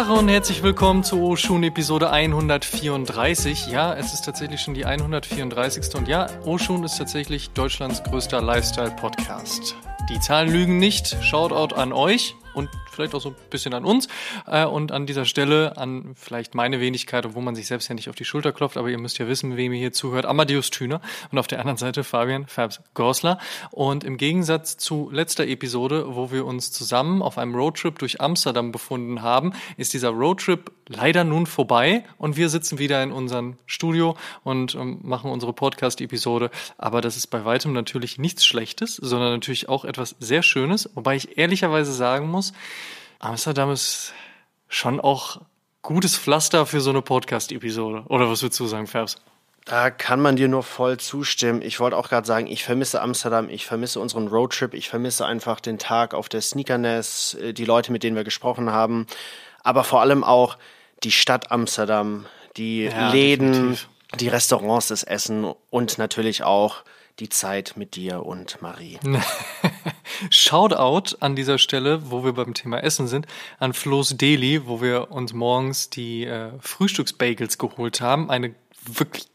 Tag und herzlich willkommen zu Oshun Episode 134. Ja, es ist tatsächlich schon die 134. Und ja, Oshun ist tatsächlich Deutschlands größter Lifestyle-Podcast. Die Zahlen lügen nicht. Shoutout an euch und vielleicht auch so ein bisschen an uns äh, und an dieser Stelle an vielleicht meine Wenigkeit, obwohl man sich selbst ja nicht auf die Schulter klopft, aber ihr müsst ja wissen, wem ihr hier zuhört. Amadeus Thüner und auf der anderen Seite Fabian Fabs Gorsler. Und im Gegensatz zu letzter Episode, wo wir uns zusammen auf einem Roadtrip durch Amsterdam befunden haben, ist dieser Roadtrip leider nun vorbei und wir sitzen wieder in unserem Studio und ähm, machen unsere Podcast-Episode. Aber das ist bei weitem natürlich nichts Schlechtes, sondern natürlich auch etwas sehr Schönes, wobei ich ehrlicherweise sagen muss, Amsterdam ist schon auch gutes Pflaster für so eine Podcast-Episode. Oder was würdest du sagen, Fabs? Da kann man dir nur voll zustimmen. Ich wollte auch gerade sagen, ich vermisse Amsterdam, ich vermisse unseren Roadtrip, ich vermisse einfach den Tag auf der Sneakerness, äh, die Leute, mit denen wir gesprochen haben, aber vor allem auch die Stadt Amsterdam, die ja, Läden, definitiv. die Restaurants, das Essen und natürlich auch die Zeit mit dir und Marie. Shoutout an dieser Stelle, wo wir beim Thema Essen sind, an Flo's Deli, wo wir uns morgens die äh, Frühstücksbagels geholt haben. Eine wirklich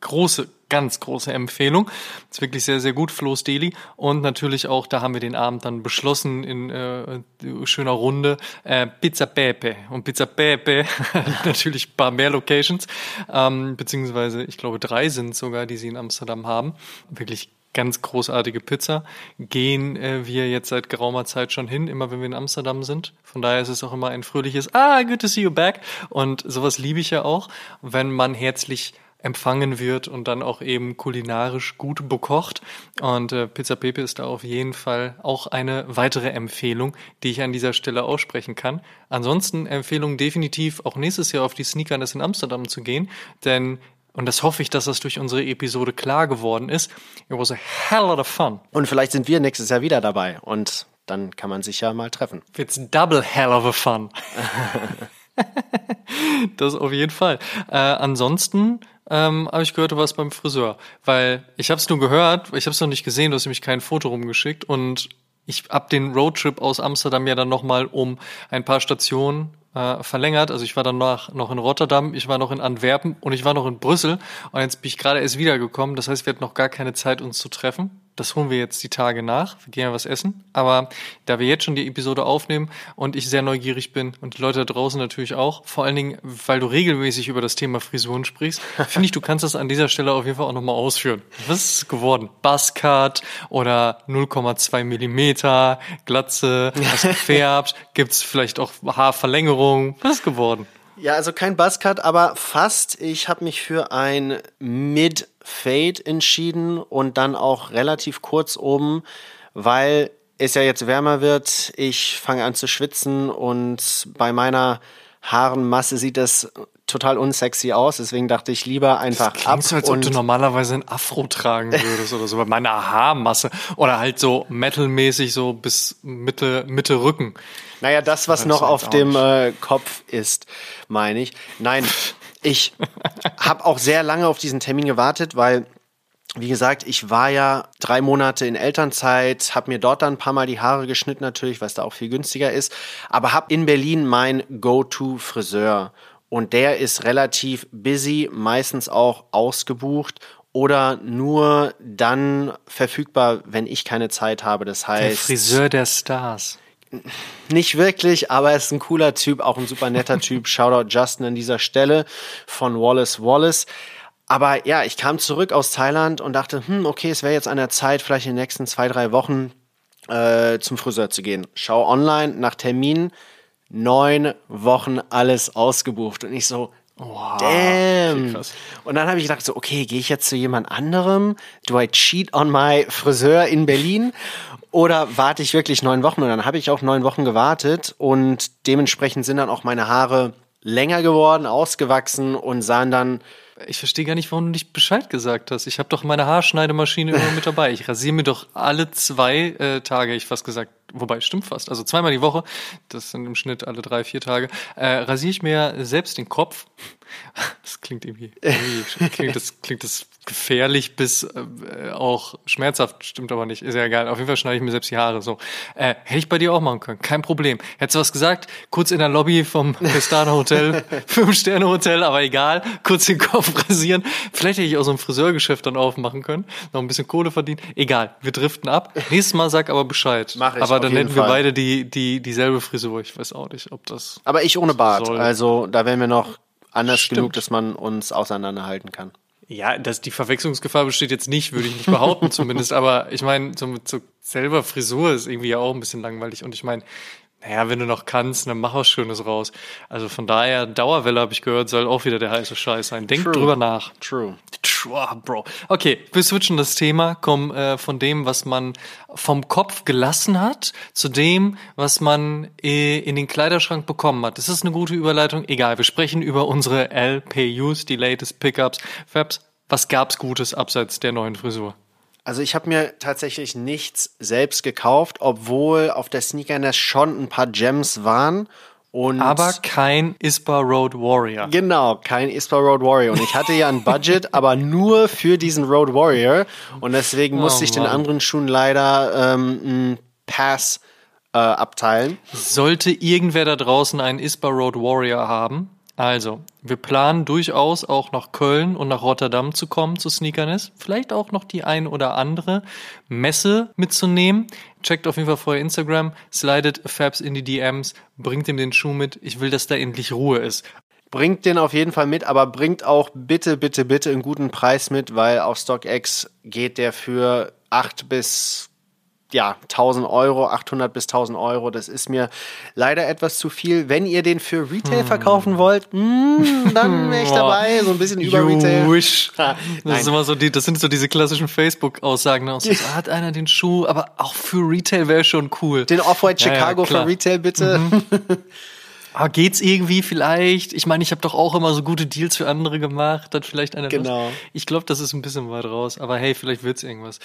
große, ganz große Empfehlung. Ist wirklich sehr, sehr gut, Flo's Deli. Und natürlich auch, da haben wir den Abend dann beschlossen in äh, schöner Runde, äh, Pizza Pepe. Und Pizza Pepe, natürlich ein paar mehr Locations, ähm, beziehungsweise ich glaube drei sind sogar, die sie in Amsterdam haben. Wirklich ganz großartige Pizza. Gehen äh, wir jetzt seit geraumer Zeit schon hin, immer wenn wir in Amsterdam sind. Von daher ist es auch immer ein fröhliches Ah, good to see you back. Und sowas liebe ich ja auch, wenn man herzlich empfangen wird und dann auch eben kulinarisch gut bekocht. Und äh, Pizza Pepe ist da auf jeden Fall auch eine weitere Empfehlung, die ich an dieser Stelle aussprechen kann. Ansonsten Empfehlung definitiv auch nächstes Jahr auf die Sneakerness in Amsterdam zu gehen, denn und das hoffe ich, dass das durch unsere Episode klar geworden ist. It was a hell lot of fun. Und vielleicht sind wir nächstes Jahr wieder dabei und dann kann man sich ja mal treffen. It's double hell of a fun. das auf jeden Fall. Äh, ansonsten ähm, habe ich gehört, du warst beim Friseur, weil ich habe es nur gehört, ich habe es noch nicht gesehen, du hast nämlich kein Foto rumgeschickt und ich hab den Roadtrip aus Amsterdam ja dann nochmal um ein paar Stationen äh, verlängert. Also ich war danach noch in Rotterdam, ich war noch in Antwerpen und ich war noch in Brüssel und jetzt bin ich gerade erst wiedergekommen. Das heißt, wir hatten noch gar keine Zeit, uns zu treffen. Das holen wir jetzt die Tage nach. Wir gehen ja was essen. Aber da wir jetzt schon die Episode aufnehmen und ich sehr neugierig bin und die Leute da draußen natürlich auch, vor allen Dingen, weil du regelmäßig über das Thema Frisuren sprichst, finde ich, du kannst das an dieser Stelle auf jeden Fall auch nochmal ausführen. Was ist es geworden? Buzzcut oder 0,2 Millimeter, Glatze, hast gefärbt, gibt's vielleicht auch Haarverlängerung? Was ist geworden? Ja, also kein Buzzcut, aber fast. Ich habe mich für ein Mid-Fade entschieden und dann auch relativ kurz oben, weil es ja jetzt wärmer wird. Ich fange an zu schwitzen und bei meiner Haarenmasse sieht das total unsexy aus, deswegen dachte ich lieber einfach das ab. So, als ob du normalerweise ein Afro tragen würdest oder so bei meiner Haarmasse oder halt so metalmäßig so bis Mitte Mitte Rücken. Naja, das, was das noch auf dem äh, Kopf ist, meine ich. Nein, ich habe auch sehr lange auf diesen Termin gewartet, weil wie gesagt, ich war ja drei Monate in Elternzeit, habe mir dort dann ein paar Mal die Haare geschnitten natürlich, was da auch viel günstiger ist, aber habe in Berlin mein Go-to-Friseur und der ist relativ busy, meistens auch ausgebucht oder nur dann verfügbar, wenn ich keine Zeit habe. Das heißt. Der Friseur der Stars. Nicht wirklich, aber er ist ein cooler Typ, auch ein super netter Typ. Shoutout Justin an dieser Stelle von Wallace Wallace. Aber ja, ich kam zurück aus Thailand und dachte, hm, okay, es wäre jetzt an der Zeit, vielleicht in den nächsten zwei, drei Wochen äh, zum Friseur zu gehen. Schau online nach Terminen neun Wochen alles ausgebucht. Und ich so, Wow, Damn. Und dann habe ich gedacht so, okay, gehe ich jetzt zu jemand anderem? Do I cheat on my Friseur in Berlin? Oder warte ich wirklich neun Wochen? Und dann habe ich auch neun Wochen gewartet und dementsprechend sind dann auch meine Haare länger geworden, ausgewachsen und sahen dann ich verstehe gar nicht, warum du nicht Bescheid gesagt hast. Ich habe doch meine Haarschneidemaschine immer mit dabei. Ich rasiere mir doch alle zwei äh, Tage, ich fast gesagt, wobei stimmt fast, also zweimal die Woche, das sind im Schnitt alle drei, vier Tage, äh, rasiere ich mir selbst den Kopf. Das klingt irgendwie, irgendwie klingt das, klingt das gefährlich bis äh, auch schmerzhaft, stimmt aber nicht, ist ja egal. Auf jeden Fall schneide ich mir selbst die Haare so. Äh, hätte ich bei dir auch machen können, kein Problem. Hättest du was gesagt? Kurz in der Lobby vom Pestana Hotel, Fünf-Sterne-Hotel, aber egal, kurz den Kopf rasieren. Vielleicht hätte ich auch so ein Friseurgeschäft dann aufmachen können, noch ein bisschen Kohle verdienen. Egal, wir driften ab. Nächstes Mal sag aber Bescheid. Mach ich, aber dann hätten wir Fall. beide die, die, dieselbe Frisur. Ich weiß auch nicht, ob das. Aber ich ohne Bart. Soll. Also da wären wir noch anders Stimmt. genug, dass man uns auseinanderhalten kann. Ja, dass die Verwechslungsgefahr besteht jetzt nicht, würde ich nicht behaupten zumindest. Aber ich meine, so mit so selber Frisur ist irgendwie ja auch ein bisschen langweilig. Und ich meine, naja, wenn du noch kannst, dann mach was Schönes raus. Also von daher, Dauerwelle habe ich gehört, soll auch wieder der heiße Scheiß sein. Denk True. drüber nach. True. True, Bro. Okay, wir switchen das Thema, kommen äh, von dem, was man vom Kopf gelassen hat, zu dem, was man äh, in den Kleiderschrank bekommen hat. Das ist eine gute Überleitung. Egal, wir sprechen über unsere LPUs, die latest Pickups, Fabs. Was gab's Gutes abseits der neuen Frisur? Also ich habe mir tatsächlich nichts selbst gekauft, obwohl auf der Sneakernest schon ein paar Gems waren. Und Aber kein Ispa Road Warrior. Genau, kein ISPA Road Warrior. Und ich hatte ja ein Budget, aber nur für diesen Road Warrior. Und deswegen musste ich den Oh Mann. anderen Schuhen leider ähm, einen Pass äh, abteilen. Sollte irgendwer da draußen einen Ispa Road Warrior haben, also, wir planen durchaus auch nach Köln und nach Rotterdam zu kommen zu Sneakerness. Vielleicht auch noch die ein oder andere Messe mitzunehmen. Checkt auf jeden Fall vorher Instagram, slidet Fabs in die DMs, bringt ihm den Schuh mit. Ich will, dass da endlich Ruhe ist. Bringt den auf jeden Fall mit, aber bringt auch bitte, bitte, bitte einen guten Preis mit, weil auf StockX geht der für 8 bis ja, 1000 Euro, 800 bis 1000 Euro. Das ist mir leider etwas zu viel. Wenn ihr den für Retail verkaufen wollt, mm, dann wäre ich dabei. So ein bisschen über Retail. You wish. Ah, Das, ist immer so die, das sind so diese klassischen Facebook-Aussagen. ne? So, hat einer den Schuh, aber auch für Retail wäre schon cool. Den Off-White Ja, ja, Chicago klar. für Retail bitte. Ah, geht's irgendwie vielleicht? Ich meine, ich habe doch auch immer so gute Deals für andere gemacht. Dann vielleicht einer. Genau. Ich glaube, das ist ein bisschen weit raus. Aber hey, vielleicht wird's irgendwas.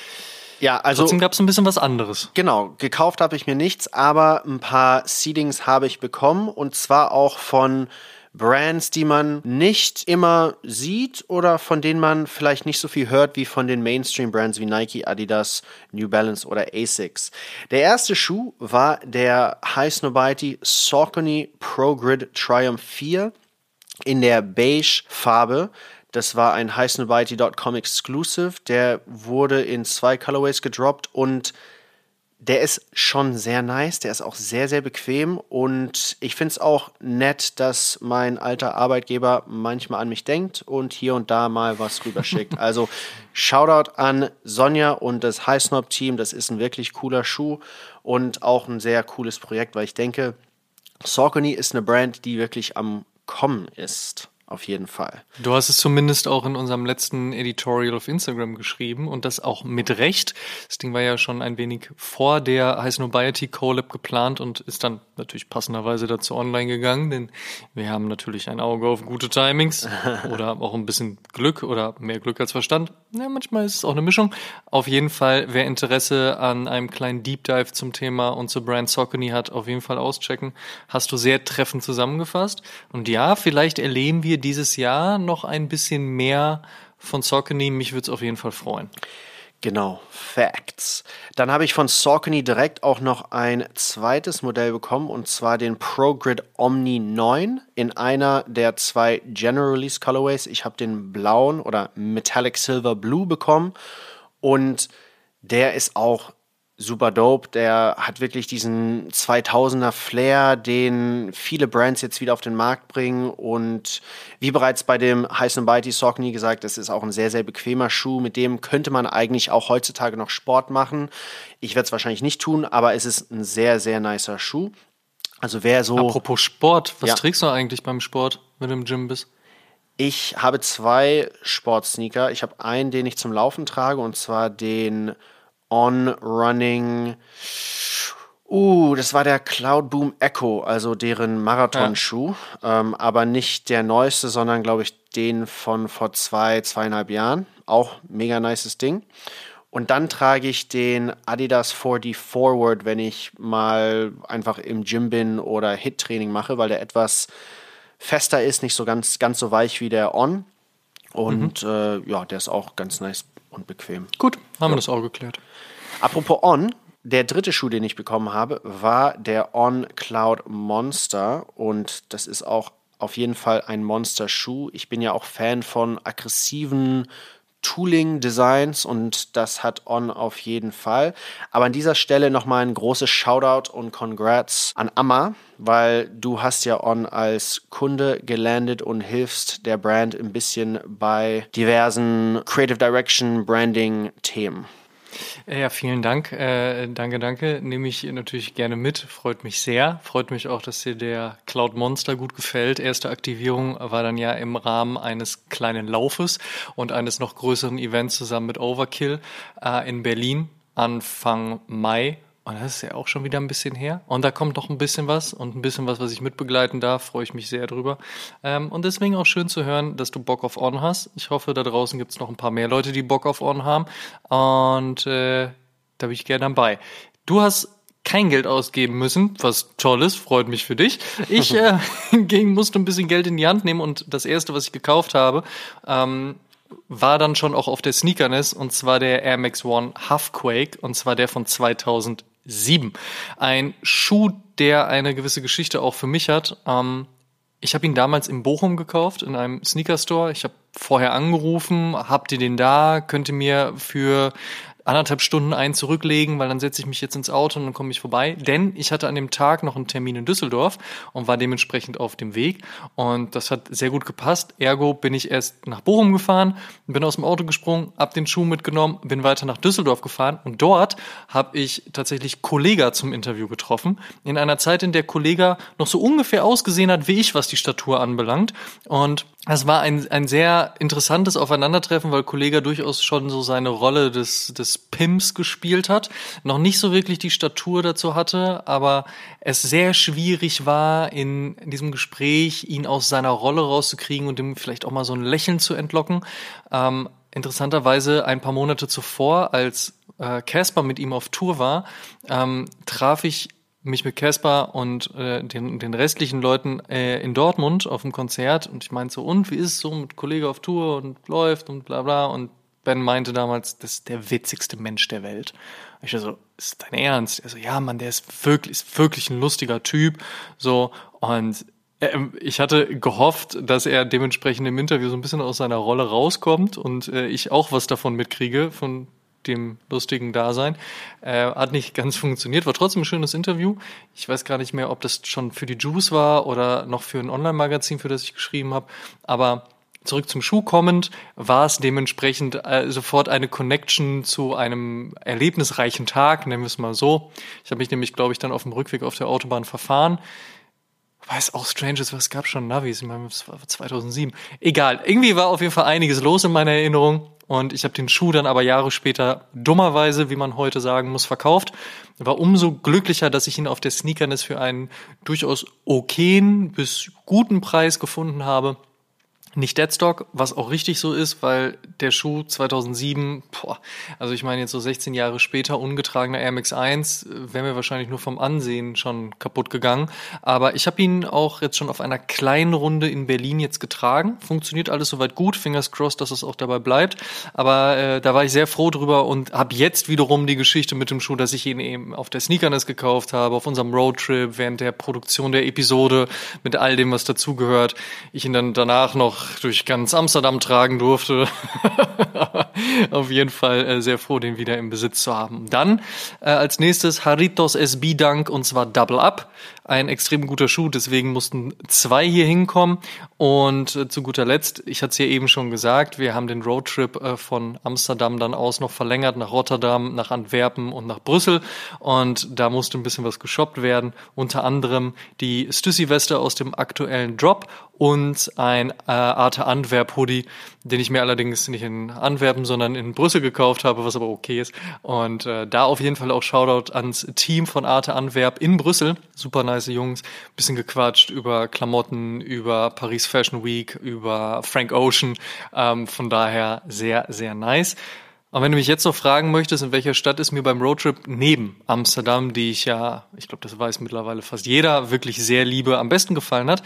Ja, also Trotzdem gab's ein bisschen was anderes. Genau, gekauft habe ich mir nichts, aber ein paar Seedings habe ich bekommen und zwar auch von Brands, die man nicht immer sieht oder von denen man vielleicht nicht so viel hört wie von den Mainstream-Brands wie Nike, Adidas, New Balance oder Asics. Der erste Schuh war der High Snobiety Saucony Pro Grid Triumph 4 in der Beige-Farbe. Das war ein highsnobiety.com Exclusive. Der wurde in zwei Colorways gedroppt und der ist schon sehr nice. Der ist auch sehr, sehr bequem und ich finde es auch nett, dass mein alter Arbeitgeber manchmal an mich denkt und hier und da mal was rüberschickt. also Shoutout an Sonja und das High Snob Team. Das ist ein wirklich cooler Schuh und auch ein sehr cooles Projekt, weil ich denke, Saucony ist eine Brand, die wirklich am Kommen ist. Auf jeden Fall. Du hast es zumindest auch in unserem letzten Editorial auf Instagram geschrieben und das auch mit Recht. Das Ding war ja schon ein wenig vor der High Snobiety Collab geplant und ist dann natürlich passenderweise dazu online gegangen, denn wir haben natürlich ein Auge auf gute Timings oder auch ein bisschen Glück oder mehr Glück als Verstand. Ja, manchmal ist es auch eine Mischung. Auf jeden Fall, wer Interesse an einem kleinen Deep Dive zum Thema und zur Brand Saucony hat, auf jeden Fall auschecken. Hast du sehr treffend zusammengefasst. Und ja, vielleicht erleben wir dieses Jahr noch ein bisschen mehr von Saucony. Mich würde es auf jeden Fall freuen. Genau, Facts. Dann habe ich von Saucony direkt auch noch ein zweites Modell bekommen und zwar den ProGrid Omni 9 in einer der zwei General Release Colorways. Ich habe den blauen oder Metallic Silver Blue bekommen und der ist auch super dope. Der hat wirklich diesen 2000er Flair, den viele Brands jetzt wieder auf den Markt bringen. Und wie bereits bei dem High Mighty Saucony gesagt, das ist auch ein sehr, sehr bequemer Schuh. Mit dem könnte man eigentlich auch heutzutage noch Sport machen. Ich werde es wahrscheinlich nicht tun, aber es ist ein sehr, sehr nicer Schuh. Also wer so... Apropos Sport, was Ja. trägst du eigentlich beim Sport, wenn du im Gym bist? Ich habe zwei Sportsneaker. Ich habe einen, den ich zum Laufen trage, und zwar den On-Running. Uh, das war der Cloud Boom Echo, also deren Marathonschuh. Ähm, aber nicht der neueste, sondern glaube ich den von vor zwei, zweieinhalb Jahren. Auch mega nices Ding. Und dann trage ich den Adidas 4D Forward, wenn ich mal einfach im Gym bin oder Hit-Training mache, weil der etwas fester ist, nicht so ganz, ganz so weich wie der On. Und mhm. äh, ja, der ist auch ganz nice und bequem. Gut, haben ja. wir das auch geklärt. Apropos On, der dritte Schuh, den ich bekommen habe, war der On Cloud Monster. Und das ist auch auf jeden Fall ein Monster-Schuh. Ich bin ja auch Fan von aggressiven Tooling-Designs und das hat On auf jeden Fall. Aber an dieser Stelle nochmal ein großes Shoutout und Congrats an Amma, weil du hast ja On als Kunde gelandet und hilfst der Brand ein bisschen bei diversen Creative Direction Branding Themen. Äh, ja, vielen Dank. Äh, danke, danke. Nehme ich natürlich gerne mit. Freut mich sehr. Freut mich auch, dass dir der Cloud Monster gut gefällt. Erste Aktivierung war dann ja im Rahmen eines kleinen Laufes und eines noch größeren Events zusammen mit Overkill äh, in Berlin Anfang Mai und das ist ja auch schon wieder ein bisschen her. Und da kommt noch ein bisschen was und ein bisschen was, was ich mitbegleiten darf. Freue ich mich sehr drüber. Ähm, und deswegen auch schön zu hören, dass du Bock auf On hast. Ich hoffe, da draußen gibt es noch ein paar mehr Leute, die Bock auf On haben. Und äh, da bin ich gerne dabei. Du hast kein Geld ausgeben müssen, was toll ist, freut mich für dich. Ich äh, hingegen musste ein bisschen Geld in die Hand nehmen und das erste, was ich gekauft habe, ähm, war dann schon auch auf der Sneakerness und zwar der Air Max One Halfquake und zwar der von 2000 7. Ein Schuh, der eine gewisse Geschichte auch für mich hat. Ähm, ich habe ihn damals in Bochum gekauft, in einem Sneaker-Store. Ich habe vorher angerufen, habt ihr den da? Könnt ihr mir für anderthalb Stunden ein zurücklegen, weil dann setze ich mich jetzt ins Auto und dann komme ich vorbei. Denn ich hatte an dem Tag noch einen Termin in Düsseldorf und war dementsprechend auf dem Weg. Und das hat sehr gut gepasst. Ergo bin ich erst nach Bochum gefahren, bin aus dem Auto gesprungen, hab den Schuh mitgenommen, bin weiter nach Düsseldorf gefahren und dort habe ich tatsächlich Kollega zum Interview getroffen. In einer Zeit, in der Kollega noch so ungefähr ausgesehen hat wie ich, was die Statur anbelangt. Und es war ein, ein sehr interessantes Aufeinandertreffen, weil Kollega durchaus schon so seine Rolle des, des Pimps gespielt hat, noch nicht so wirklich die Statur dazu hatte, aber es sehr schwierig war, in diesem Gespräch ihn aus seiner Rolle rauszukriegen und ihm vielleicht auch mal so ein Lächeln zu entlocken. Ähm, interessanterweise ein paar Monate zuvor, als äh, Casper äh, mit ihm auf Tour war, ähm, traf ich mich mit Casper und äh, den, den restlichen Leuten äh, in Dortmund auf dem Konzert und ich meinte so, und wie ist es so mit Kollege auf Tour und läuft und bla bla und Ben meinte damals, das ist der witzigste Mensch der Welt. Und ich so, ist dein Ernst? Er so, ja, Mann, der ist wirklich, ist wirklich ein lustiger Typ. So, und äh, ich hatte gehofft, dass er dementsprechend im Interview so ein bisschen aus seiner Rolle rauskommt und äh, ich auch was davon mitkriege, von dem lustigen Dasein. Äh, hat nicht ganz funktioniert, war trotzdem ein schönes Interview. Ich weiß gar nicht mehr, ob das schon für die Juice war oder noch für ein Online-Magazin, für das ich geschrieben habe. Aber zurück zum Schuh kommend, war es dementsprechend äh, sofort eine Connection zu einem erlebnisreichen Tag, nennen wir es mal so. Ich habe mich nämlich, glaube ich, dann auf dem Rückweg auf der Autobahn verfahren. Weil es auch strange ist, was gab schon Navis, ich meine, das war 2007. Egal, irgendwie war auf jeden Fall einiges los in meiner Erinnerung. Und ich habe den Schuh dann aber Jahre später dummerweise, wie man heute sagen muss, verkauft. War umso glücklicher, dass ich ihn auf der Sneakerness für einen durchaus okayen bis guten Preis gefunden habe nicht Deadstock, was auch richtig so ist, weil der Schuh 2007, boah, also ich meine jetzt so 16 Jahre später, ungetragener Air Max 1, äh, wäre mir wahrscheinlich nur vom Ansehen schon kaputt gegangen. Aber ich habe ihn auch jetzt schon auf einer kleinen Runde in Berlin jetzt getragen. Funktioniert alles soweit gut, fingers crossed, dass es auch dabei bleibt. Aber äh, da war ich sehr froh drüber und habe jetzt wiederum die Geschichte mit dem Schuh, dass ich ihn eben auf der Sneakerness gekauft habe, auf unserem Roadtrip, während der Produktion der Episode, mit all dem, was dazugehört. Ich ihn dann danach noch durch ganz Amsterdam tragen durfte. Auf jeden Fall äh, sehr froh, den wieder im Besitz zu haben. Dann äh, als nächstes Haritos SB Dunk und zwar Double Up ein extrem guter Schuh, deswegen mussten zwei hier hinkommen. Und äh, zu guter Letzt, ich hatte es ja eben schon gesagt, wir haben den Roadtrip äh, von Amsterdam dann aus noch verlängert nach Rotterdam, nach Antwerpen und nach Brüssel. Und da musste ein bisschen was geshoppt werden. Unter anderem die Stüssi-Weste aus dem aktuellen Drop und ein äh, Arte Antwerp Hoodie, den ich mir allerdings nicht in Antwerpen, sondern in Brüssel gekauft habe, was aber okay ist. Und äh, da auf jeden Fall auch Shoutout ans Team von Arte Antwerp in Brüssel. Super nice Jungs. Bisschen gequatscht über Klamotten, über Paris Fashion Week, über Frank Ocean. Ähm, von daher sehr, sehr nice. Aber wenn du mich jetzt noch fragen möchtest, in welcher Stadt ist mir beim Roadtrip neben Amsterdam, die ich ja, ich glaube, das weiß mittlerweile fast jeder, wirklich sehr liebe, am besten gefallen hat,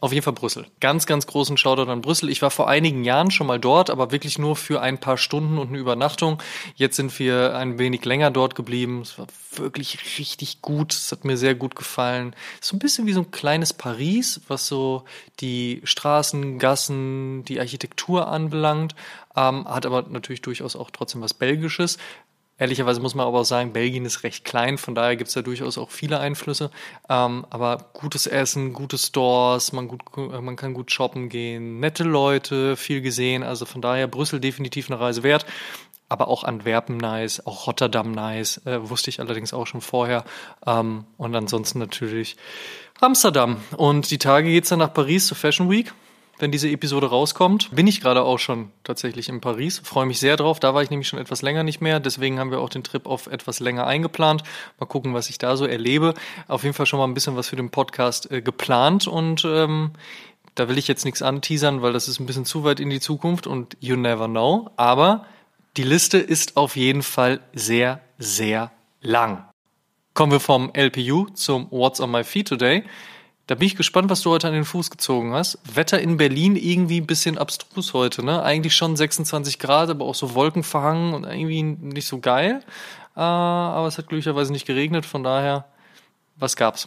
auf jeden Fall Brüssel. Ganz, ganz großen Shoutout an Brüssel. Ich war vor einigen Jahren schon mal dort, aber wirklich nur für ein paar Stunden und eine Übernachtung. Jetzt sind wir ein wenig länger dort geblieben. Es war wirklich richtig gut. Es hat mir sehr gut gefallen. So ein bisschen wie so ein kleines Paris, was so die Straßen, Gassen, die Architektur anbelangt. Ähm, hat aber natürlich durchaus auch trotzdem was Belgisches. Ehrlicherweise muss man aber auch sagen, Belgien ist recht klein, von daher gibt es da durchaus auch viele Einflüsse. Ähm, aber gutes Essen, gute Stores, man, gut, man kann gut shoppen gehen, nette Leute, viel gesehen. Also von daher Brüssel definitiv eine Reise wert. Aber auch Antwerpen nice, auch Rotterdam nice, äh, wusste ich allerdings auch schon vorher. Ähm, und ansonsten natürlich Amsterdam. Und die Tage geht's dann nach Paris zur Fashion Week wenn diese Episode rauskommt. Bin ich gerade auch schon tatsächlich in Paris. Freue mich sehr drauf. Da war ich nämlich schon etwas länger nicht mehr. Deswegen haben wir auch den Trip auf etwas länger eingeplant. Mal gucken, was ich da so erlebe. Auf jeden Fall schon mal ein bisschen was für den Podcast äh, geplant und ähm, da will ich jetzt nichts anteasern, weil das ist ein bisschen zu weit in die Zukunft und you never know. Aber die Liste ist auf jeden Fall sehr, sehr lang. Kommen wir vom LPU zum What's on my feet today. Da bin ich gespannt, was du heute an den Fuß gezogen hast. Wetter in Berlin irgendwie ein bisschen abstrus heute, ne? Eigentlich schon 26 Grad, aber auch so wolkenverhangen und irgendwie nicht so geil. Äh, aber es hat glücklicherweise nicht geregnet, von daher, was gab's?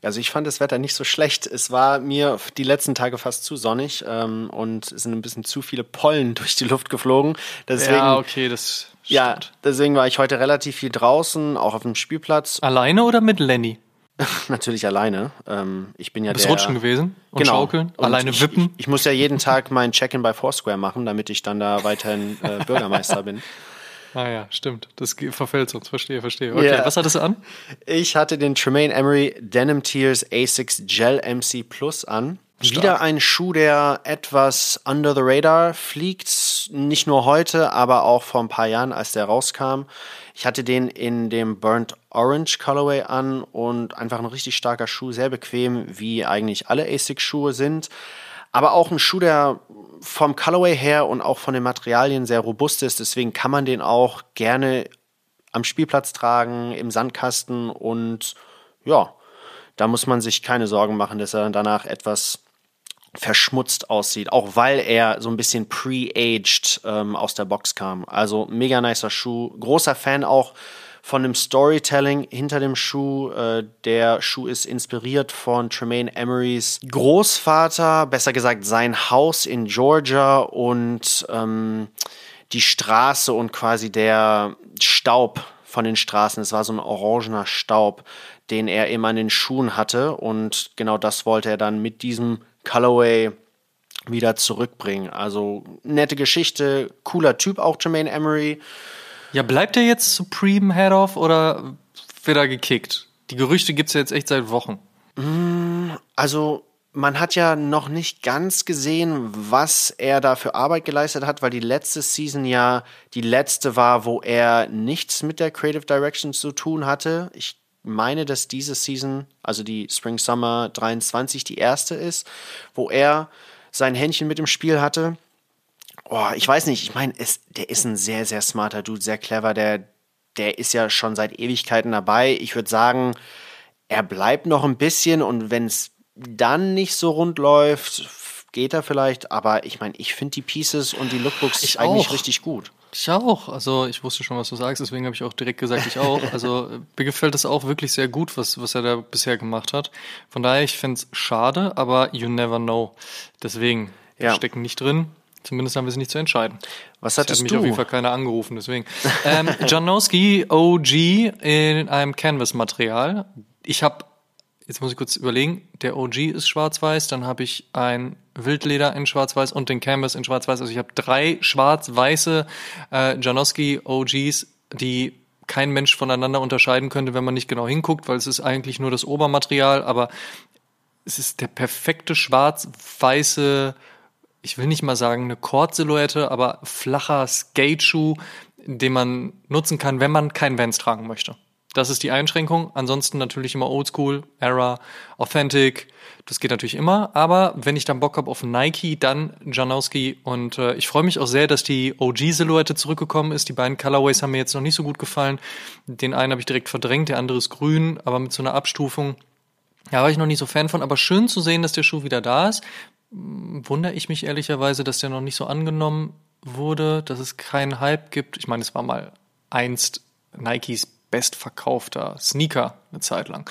Also ich fand das Wetter nicht so schlecht. Es war mir die letzten Tage fast zu sonnig ähm, und es sind ein bisschen zu viele Pollen durch die Luft geflogen. Deswegen, ja, okay, das stimmt. Ja, deswegen war ich heute relativ viel draußen, auch auf dem Spielplatz. Alleine oder mit Lenny? Natürlich alleine. Ähm, ich bin ja Bist der, rutschen gewesen und genau. schaukeln, und alleine ich, wippen. Ich, ich, muss ja jeden Tag mein Check-in bei Foursquare machen, damit ich dann da weiterhin äh, Bürgermeister bin. Ah ja, stimmt. Das verfällt sonst. Verstehe, verstehe. Okay, yeah. was hattest du an? Ich hatte den Tremaine Emery Denim Tears A6 Gel MC Plus an. Stark. Wieder ein Schuh, der etwas under the radar fliegt. Nicht nur heute, aber auch vor ein paar Jahren, als der rauskam. Ich hatte den in dem Burnt Orange Colorway an und einfach ein richtig starker Schuh, sehr bequem, wie eigentlich alle ASIC-Schuhe sind. Aber auch ein Schuh, der vom Colorway her und auch von den Materialien sehr robust ist. Deswegen kann man den auch gerne am Spielplatz tragen, im Sandkasten und ja, da muss man sich keine Sorgen machen, dass er danach etwas verschmutzt aussieht, auch weil er so ein bisschen pre-aged ähm, aus der Box kam. Also mega nicer Schuh, großer Fan auch von dem Storytelling hinter dem Schuh. Äh, der Schuh ist inspiriert von Tremaine Emerys Großvater, besser gesagt sein Haus in Georgia und ähm, die Straße und quasi der Staub von den Straßen. Es war so ein orangener Staub, den er immer an den Schuhen hatte und genau das wollte er dann mit diesem Colorway wieder zurückbringen. Also nette Geschichte, cooler Typ auch Jermaine Emery. Ja, bleibt er jetzt Supreme Head of oder wird er gekickt? Die Gerüchte gibt es ja jetzt echt seit Wochen. Mm, also man hat ja noch nicht ganz gesehen, was er da für Arbeit geleistet hat, weil die letzte Season ja die letzte war, wo er nichts mit der Creative Direction zu tun hatte. Ich meine, dass diese Season, also die Spring Summer 23, die erste ist, wo er sein Händchen mit dem Spiel hatte. Oh, ich weiß nicht, ich meine, der ist ein sehr, sehr smarter Dude, sehr clever, der, der ist ja schon seit Ewigkeiten dabei. Ich würde sagen, er bleibt noch ein bisschen und wenn es dann nicht so rund läuft, geht er vielleicht, aber ich meine, ich finde die Pieces und die Lookbooks ich eigentlich auch. richtig gut. Ich auch. Also ich wusste schon, was du sagst, deswegen habe ich auch direkt gesagt, ich auch. Also mir gefällt das auch wirklich sehr gut, was, was er da bisher gemacht hat. Von daher, ich finde es schade, aber you never know. Deswegen, ja. wir stecken nicht drin. Zumindest haben wir es nicht zu entscheiden. Was hattest hat mich du? auf jeden Fall keiner angerufen, deswegen. ähm, Janowski OG in einem Canvas-Material. Ich habe jetzt muss ich kurz überlegen, der OG ist schwarz-weiß, dann habe ich ein Wildleder in schwarz-weiß und den Canvas in schwarz-weiß. Also ich habe drei schwarz-weiße äh, Janowski OGs, die kein Mensch voneinander unterscheiden könnte, wenn man nicht genau hinguckt, weil es ist eigentlich nur das Obermaterial, aber es ist der perfekte schwarz-weiße, ich will nicht mal sagen eine Kord-Silhouette, aber flacher Skate-Schuh, den man nutzen kann, wenn man keinen Vans tragen möchte. Das ist die Einschränkung. Ansonsten natürlich immer Oldschool, Era, Authentic. Das geht natürlich immer. Aber wenn ich dann Bock habe auf Nike, dann Janowski. Und äh, ich freue mich auch sehr, dass die OG-Silhouette zurückgekommen ist. Die beiden Colorways haben mir jetzt noch nicht so gut gefallen. Den einen habe ich direkt verdrängt, der andere ist grün, aber mit so einer Abstufung. Ja, war ich noch nicht so Fan von. Aber schön zu sehen, dass der Schuh wieder da ist. Wundere ich mich ehrlicherweise, dass der noch nicht so angenommen wurde, dass es keinen Hype gibt. Ich meine, es war mal einst Nikes bestverkaufter Sneaker eine Zeit lang.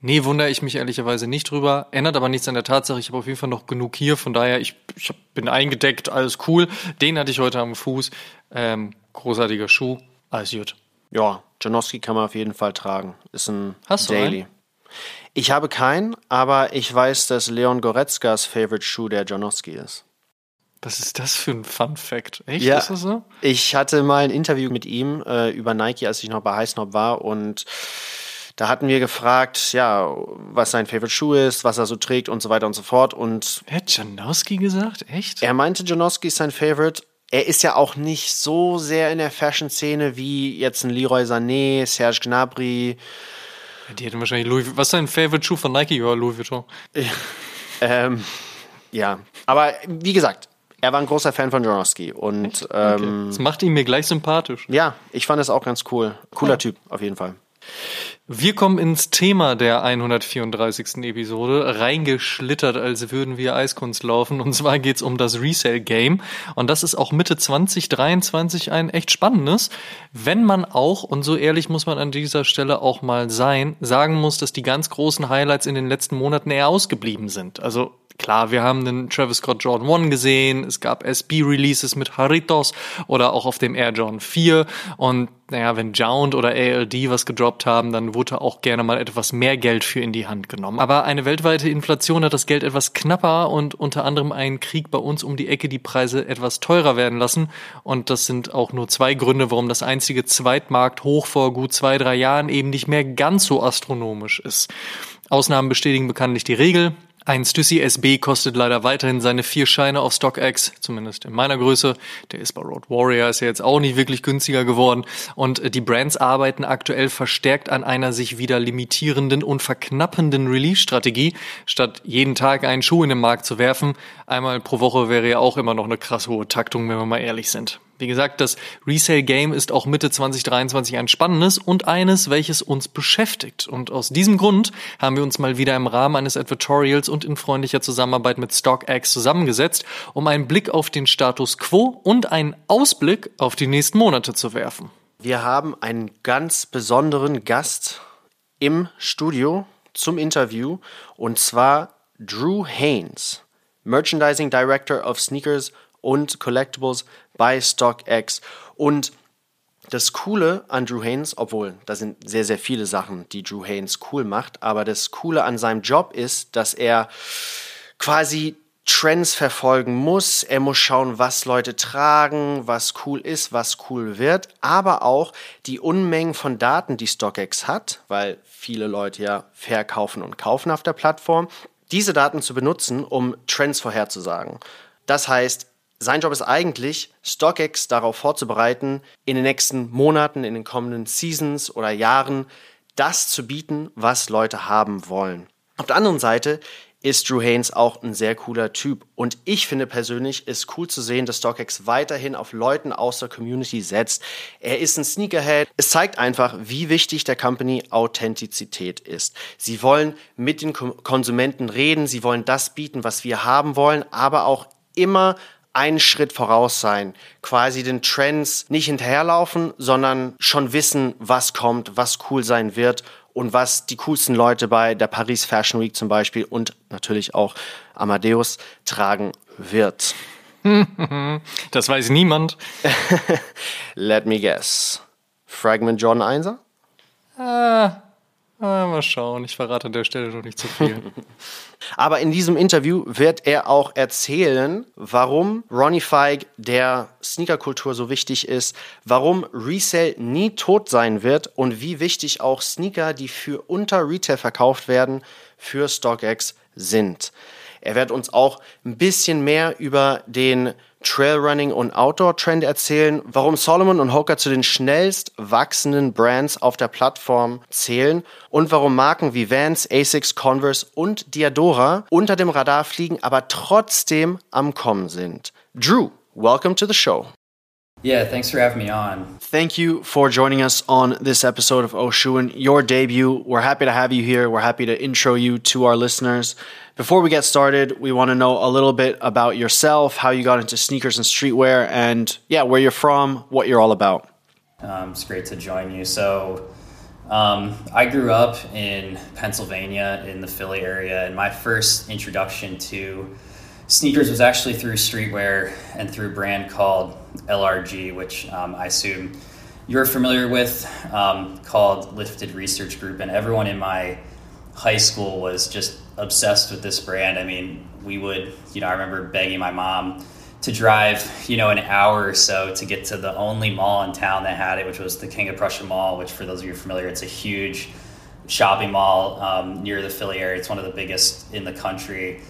Nee, wundere ich mich ehrlicherweise nicht drüber. Ändert aber nichts an der Tatsache, ich habe auf jeden Fall noch genug hier. Von daher, ich, ich bin eingedeckt, alles cool. Den hatte ich heute am Fuß. Ähm, großartiger Schuh, alles gut. Ja, Janowski kann man auf jeden Fall tragen. Ist ein Hast Daily. Ich habe keinen, aber ich weiß, dass Leon Goretzkas Favorite Schuh der Janowski ist. Was ist das für ein Fun Fact? Echt? Ja. Ist das so? Ich hatte mal ein Interview mit ihm äh, über Nike, als ich noch bei Heißnob war und da hatten wir gefragt, ja, was sein Favorite Schuh ist, was er so trägt und so weiter und so fort. Und Er hat Janowski gesagt? Echt? er meinte, Janowski ist sein Favorite. Er ist ja auch nicht so sehr in der Fashion-Szene wie jetzt ein Leroy Sané, Serge Gnabry. Die hätten wahrscheinlich Louis Was ist dein Favorite Schuh von Nike? Ja, Louis Vuitton. Ähm, ja, aber wie gesagt, er war ein großer Fan von Janowski und ähm, Das macht ihn mir gleich sympathisch. ja, ich fand es auch ganz cool. Cooler Typ, auf jeden Fall. Wir kommen ins Thema der 134. Episode, reingeschlittert, als würden wir Eiskunst laufen. Und zwar geht's um das Resale-Game. Und das ist auch Mitte 2023 ein echt spannendes, wenn man auch, und so ehrlich muss man an dieser Stelle auch mal sein, sagen muss, dass die ganz großen Highlights in den letzten Monaten eher ausgeblieben sind. Also Klar, wir haben den Travis Scott Jordan 1 gesehen, es gab SB-Releases mit Haritos oder auch auf dem Air Jordan 4 und naja, wenn Jound oder ALD was gedroppt haben, dann wurde auch gerne mal etwas mehr Geld für in die Hand genommen. Aber eine weltweite Inflation hat das Geld etwas knapper und unter anderem einen Krieg bei uns um die Ecke die Preise etwas teurer werden lassen. Und das sind auch nur zwei Gründe, warum das einzige Zweitmarkt hoch vor gut zwei, drei Jahren eben nicht mehr ganz so astronomisch ist. Ausnahmen bestätigen bekanntlich die Regel. Ein Stussy SB kostet leider weiterhin seine vier Scheine auf StockX, zumindest in meiner Größe. Der ist bei Road Warrior, ist ja jetzt auch nicht wirklich günstiger geworden. Und äh, die Brands arbeiten aktuell verstärkt an einer sich wieder limitierenden und verknappenden Release-Strategie. Statt jeden Tag einen Schuh in den Markt zu werfen, einmal pro Woche wäre ja auch immer noch eine krass hohe Taktung, wenn wir mal ehrlich sind. Wie gesagt, das Resale-Game ist auch Mitte 2023 ein spannendes und eines, welches uns beschäftigt. Und aus diesem Grund haben wir uns mal wieder im Rahmen eines Advertorials und in freundlicher Zusammenarbeit mit StockX zusammengesetzt, um einen Blick auf den Status quo und einen Ausblick auf die nächsten Monate zu werfen. Wir haben einen ganz besonderen Gast im Studio zum Interview und zwar Drew Haynes, Merchandising Director of Sneakers und Collectibles bei StockX. Und das Coole an Drew Haynes, obwohl da sind sehr, sehr viele Sachen, die Drew Haynes cool macht, aber das Coole an seinem Job ist, dass er quasi Trends verfolgen muss. Er muss schauen, was Leute tragen, was cool ist, was cool wird, aber auch die Unmengen von Daten, die StockX hat, weil viele Leute ja verkaufen und kaufen auf der Plattform, diese Daten zu benutzen, um Trends vorherzusagen. Das heißt, sein Job ist eigentlich, StockX darauf vorzubereiten, in den nächsten Monaten, in den kommenden Seasons oder Jahren das zu bieten, was Leute haben wollen. Auf der anderen Seite ist Drew Haynes auch ein sehr cooler Typ. Und ich finde persönlich, ist cool zu sehen, dass StockX weiterhin auf Leuten aus der Community setzt. Er ist ein Sneakerhead. Es zeigt einfach, wie wichtig der Company Authentizität ist. Sie wollen mit den Ko- Konsumenten reden, sie wollen das bieten, was wir haben wollen, aber auch immer einen Schritt voraus sein, quasi den Trends nicht hinterherlaufen, sondern schon wissen, was kommt, was cool sein wird und was die coolsten Leute bei der Paris Fashion Week zum Beispiel und natürlich auch Amadeus tragen wird. Das weiß niemand. Let me guess. Fragment John 1er? Ah, mal schauen, ich verrate an der Stelle noch nicht zu viel. Aber in diesem Interview wird er auch erzählen, warum Ronnie Feig der Sneakerkultur so wichtig ist, warum Resale nie tot sein wird und wie wichtig auch Sneaker, die für unter Retail verkauft werden, für StockX sind. Er wird uns auch ein bisschen mehr über den Trailrunning und Outdoor-Trend erzählen, warum Solomon und Hoka zu den schnellst wachsenden Brands auf der Plattform zählen und warum Marken wie Vans, Asics, Converse und Diadora unter dem Radar fliegen, aber trotzdem am Kommen sind. Drew, welcome to the show. Yeah, thanks for having me on. Thank you for joining us on this episode of Oshun, your debut. We're happy to have you here. We're happy to intro you to our listeners. Before we get started, we want to know a little bit about yourself, how you got into sneakers and streetwear, and yeah, where you're from, what you're all about. Um, it's great to join you. So, um, I grew up in Pennsylvania in the Philly area, and my first introduction to sneakers was actually through streetwear and through a brand called LRG, which um, I assume you're familiar with, um, called Lifted Research Group. And everyone in my high school was just obsessed with this brand. I mean, we would, you know, I remember begging my mom to drive, you know, an hour or so to get to the only mall in town that had it, which was the King of Prussia Mall, which for those of you familiar, it's a huge shopping mall um, near the Philly area. It's one of the biggest in the country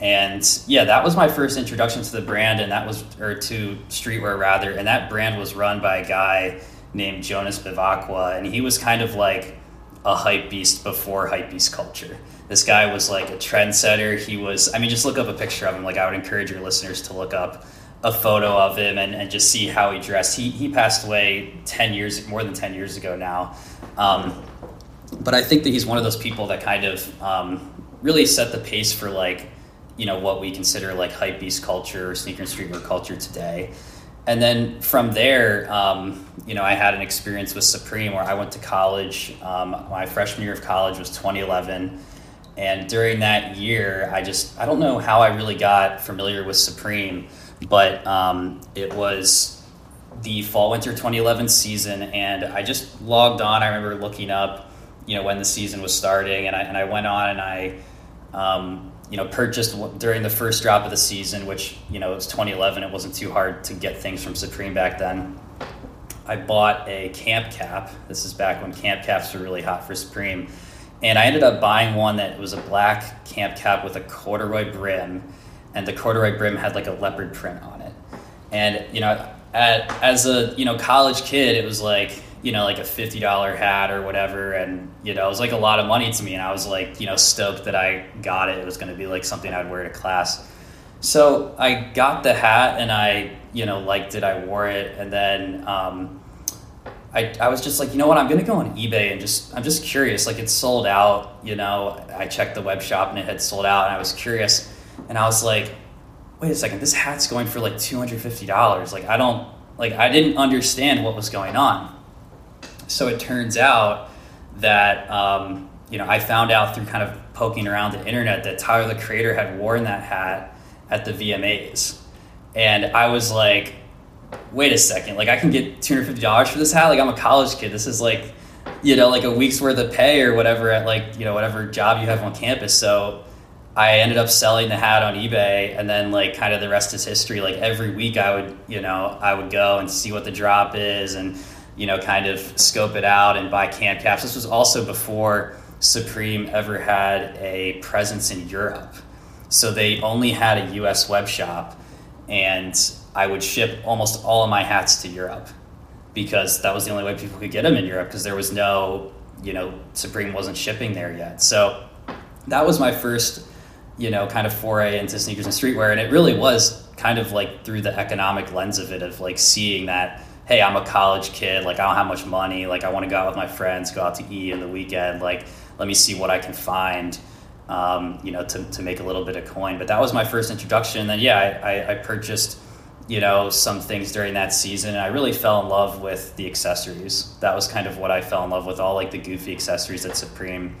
and yeah that was my first introduction to the brand and that was or to streetwear rather and that brand was run by a guy named jonas bevacqua and he was kind of like a hype beast before hype beast culture this guy was like a trendsetter. He was i mean just look up a picture of him. Like i would encourage your listeners to look up a photo of him and, and just see how he dressed. He, he passed away 10 years more than 10 years ago now. Um, but i think that he's one of those people that kind of um, really set the pace for like you know what we consider like hype beast culture or sneaker and streetwear culture today. And then from there um, you know i had an experience with supreme where i went to college um, my freshman year of college was 2011 and during that year i just i don't know how i really got familiar with supreme but um, it was the fall winter 2011 season and i just logged on i remember looking up you know when the season was starting and i, and I went on and i um, you know, purchased during the first drop of the season, which, you know, it was 2011. It wasn't too hard to get things from Supreme back then. I bought a camp cap. This is back when camp caps were really hot for Supreme. And I ended up buying one that was a black camp cap with a corduroy brim. And the corduroy brim had like a leopard print on it. And, you know, at, as a, you know, college kid, it was like, you know, like a fifty dollar hat or whatever, and you know, it was like a lot of money to me, and I was like, you know, stoked that I got it. It was going to be like something I'd wear to class. So I got the hat, and I, you know, liked it. I wore it, and then um, I, I was just like, you know what, I'm going to go on eBay and just, I'm just curious. Like it's sold out, you know. I checked the web shop, and it had sold out, and I was curious, and I was like, wait a second, this hat's going for like two hundred fifty dollars. Like I don't, like I didn't understand what was going on so it turns out that um, you know I found out through kind of poking around the internet that Tyler the Creator had worn that hat at the VMAs, and I was like, wait a second, like I can get two hundred fifty dollars for this hat? Like I'm a college kid. This is like you know like a week's worth of pay or whatever at like you know whatever job you have on campus. So I ended up selling the hat on eBay, and then like kind of the rest is history. Like every week, I would you know I would go and see what the drop is and you know, kind of scope it out and buy camp caps. This was also before Supreme ever had a presence in Europe. So they only had a US web shop, and I would ship almost all of my hats to Europe because that was the only way people could get them in Europe because there was no, you know, Supreme wasn't shipping there yet. So that was my first, you know, kind of foray into sneakers and streetwear. And it really was kind of like through the economic lens of it, of like seeing that hey, I'm a college kid, like I don't have much money, like I want to go out with my friends, go out to eat in the weekend, like let me see what I can find, um, you know, to, to make a little bit of coin. But that was my first introduction. And then, yeah, I, I, I purchased, you know, some things during that season. And I really fell in love with the accessories. That was kind of what I fell in love with, all like the goofy accessories that Supreme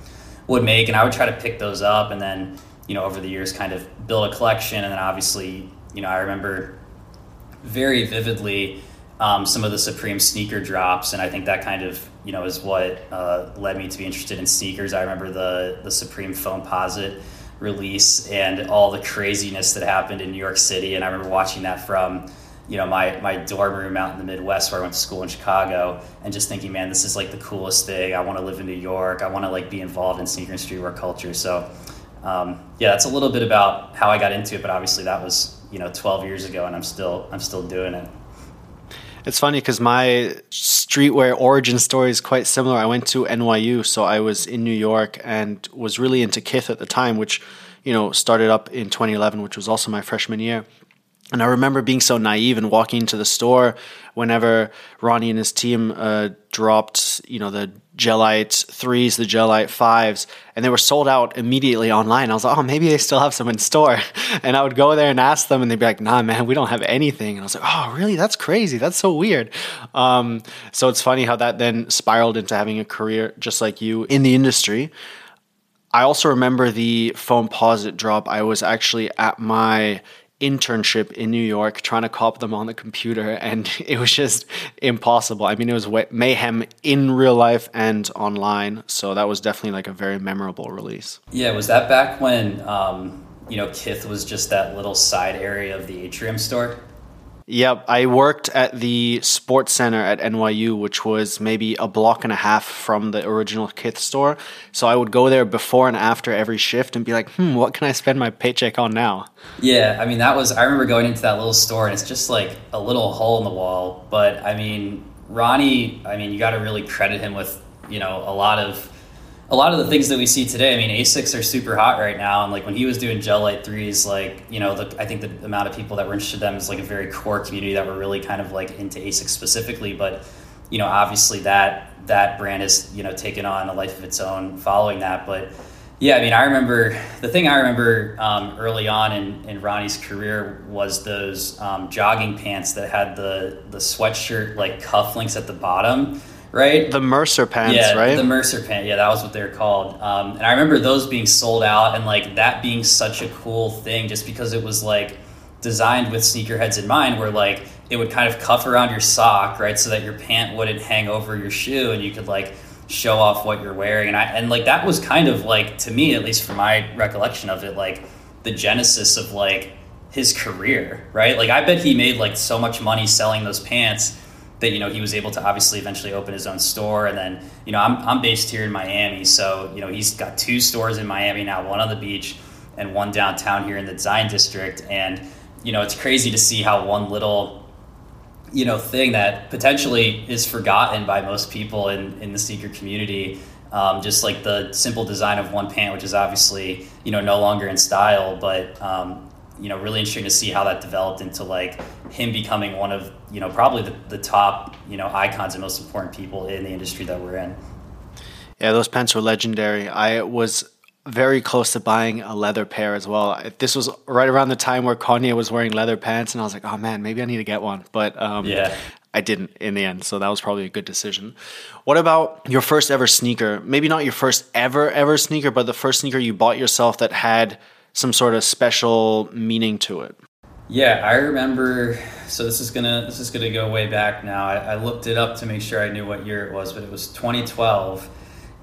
would make. And I would try to pick those up and then, you know, over the years kind of build a collection. And then obviously, you know, I remember very vividly um, some of the Supreme sneaker drops, and I think that kind of you know is what uh, led me to be interested in sneakers. I remember the the Supreme Foamposite release and all the craziness that happened in New York City, and I remember watching that from you know my my dorm room out in the Midwest where I went to school in Chicago, and just thinking, man, this is like the coolest thing. I want to live in New York. I want to like be involved in sneaker and streetwear culture. So. um, yeah, that's a little bit about how I got into it. But obviously, that was you know 12 years ago, and I'm still I'm still doing it. It's funny because my streetwear origin story is quite similar. I went to NYU, so I was in New York and was really into Kith at the time, which you know started up in 2011, which was also my freshman year. And I remember being so naive and walking into the store whenever Ronnie and his team uh, dropped, you know, the Gel-Lyte threes, the Gel-Lyte fives, and they were sold out immediately online. I was like, oh, maybe they still have some in store. And I would go there and ask them, and they'd be like, nah, man, we don't have anything. And I was like, oh, really? That's crazy. That's so weird. Um, so it's funny how that then spiraled into having a career just like you in the industry. I also remember the Foamposite drop. I was actually at my internship in New York trying to cop them on the computer, and it was just impossible. I mean, it was mayhem in real life and online. So that was definitely like a very memorable release. Yeah, was that back when um, you know Kith was just that little side area of the atrium store? Yep, I worked at the sports center at NYU, which was maybe a block and a half from the original Kith store. So I would go there before and after every shift and be like, hmm, what can I spend my paycheck on now? Yeah, I mean, that was, I remember going into that little store and it's just like a little hole in the wall. But I mean, Ronnie, I mean, you got to really credit him with, you know, a lot of a lot of the things that we see today, I mean, Asics are super hot right now, and like when he was doing Gel Lyte threes, like you know, the, I think the amount of people that were interested in them is like a very core community that were really kind of like into Asics specifically. But you know, obviously that that brand has you know taken on a life of its own following that. But yeah, I mean, I remember the thing I remember um, early on in, in Ronnie's career was those um, jogging pants that had the the sweatshirt like cufflinks at the bottom right? The Mercer pants, yeah, right? The Mercer pant, yeah, that was what they were called. Um, and I remember those being sold out, and like that being such a cool thing, just because it was like designed with sneakerheads in mind, where like it would kind of cuff around your sock, right, so that your pant wouldn't hang over your shoe, and you could like show off what you're wearing. And I and like that was kind of like to me, at least from my recollection of it, like the genesis of like his career, right? Like I bet he made like so much money selling those pants that you know he was able to obviously eventually open his own store. And then you know I'm, I'm based here in miami. So you know he's got two stores in miami now one on the beach and one downtown here in the design district. And you know it's crazy to see how one little you know thing that potentially is forgotten by most people in, in the sneaker community um, just like the simple design of one pant which is obviously you know no longer in style but um, you know really interesting to see how that developed into like him becoming one of you know probably the, the top you know icons and most important people in the industry that we're in. Yeah those pants were legendary. I was very close to buying a leather pair as well. This was right around the time where kanye was wearing leather pants and i was like oh man maybe i need to get one. But um, yeah. I didn't in the end, so that was probably a good decision. What about your first ever sneaker? Maybe not your first ever ever sneaker, but the first sneaker you bought yourself that had some sort of special meaning to it. Yeah, I remember. So this is gonna this is gonna go way back now. I, I looked it up to make sure I knew what year it was, but it was 2012,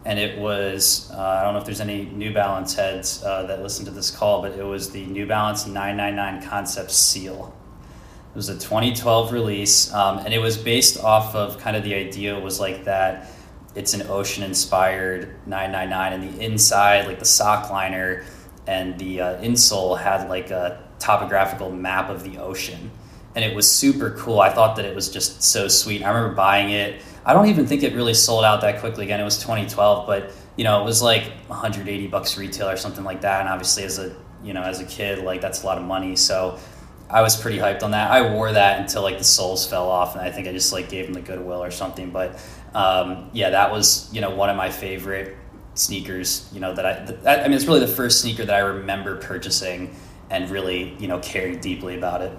and it was uh, I don't know if there's any New Balance heads uh, that listen to this call, but it was the New Balance 999 Concept Seal. It was a 2012 release, um, and it was based off of kind of the idea was like that. It's an ocean inspired 999, and the inside, like the sock liner and the uh, insole had like a topographical map of the ocean and it was super cool. I thought that it was just so sweet. I remember buying it. I don't even think it really sold out that quickly. Again it was 2012 but you know it was like 180 bucks retail or something like that. And obviously as a you know as a kid like that's a lot of money. So i was pretty hyped on that. I wore that until like the soles fell off and i think i just like gave them the goodwill or something. But um, yeah that was you know one of my favorite sneakers, you know, that I, that, I mean, it's really the first sneaker that I remember purchasing and really, you know, caring deeply about it.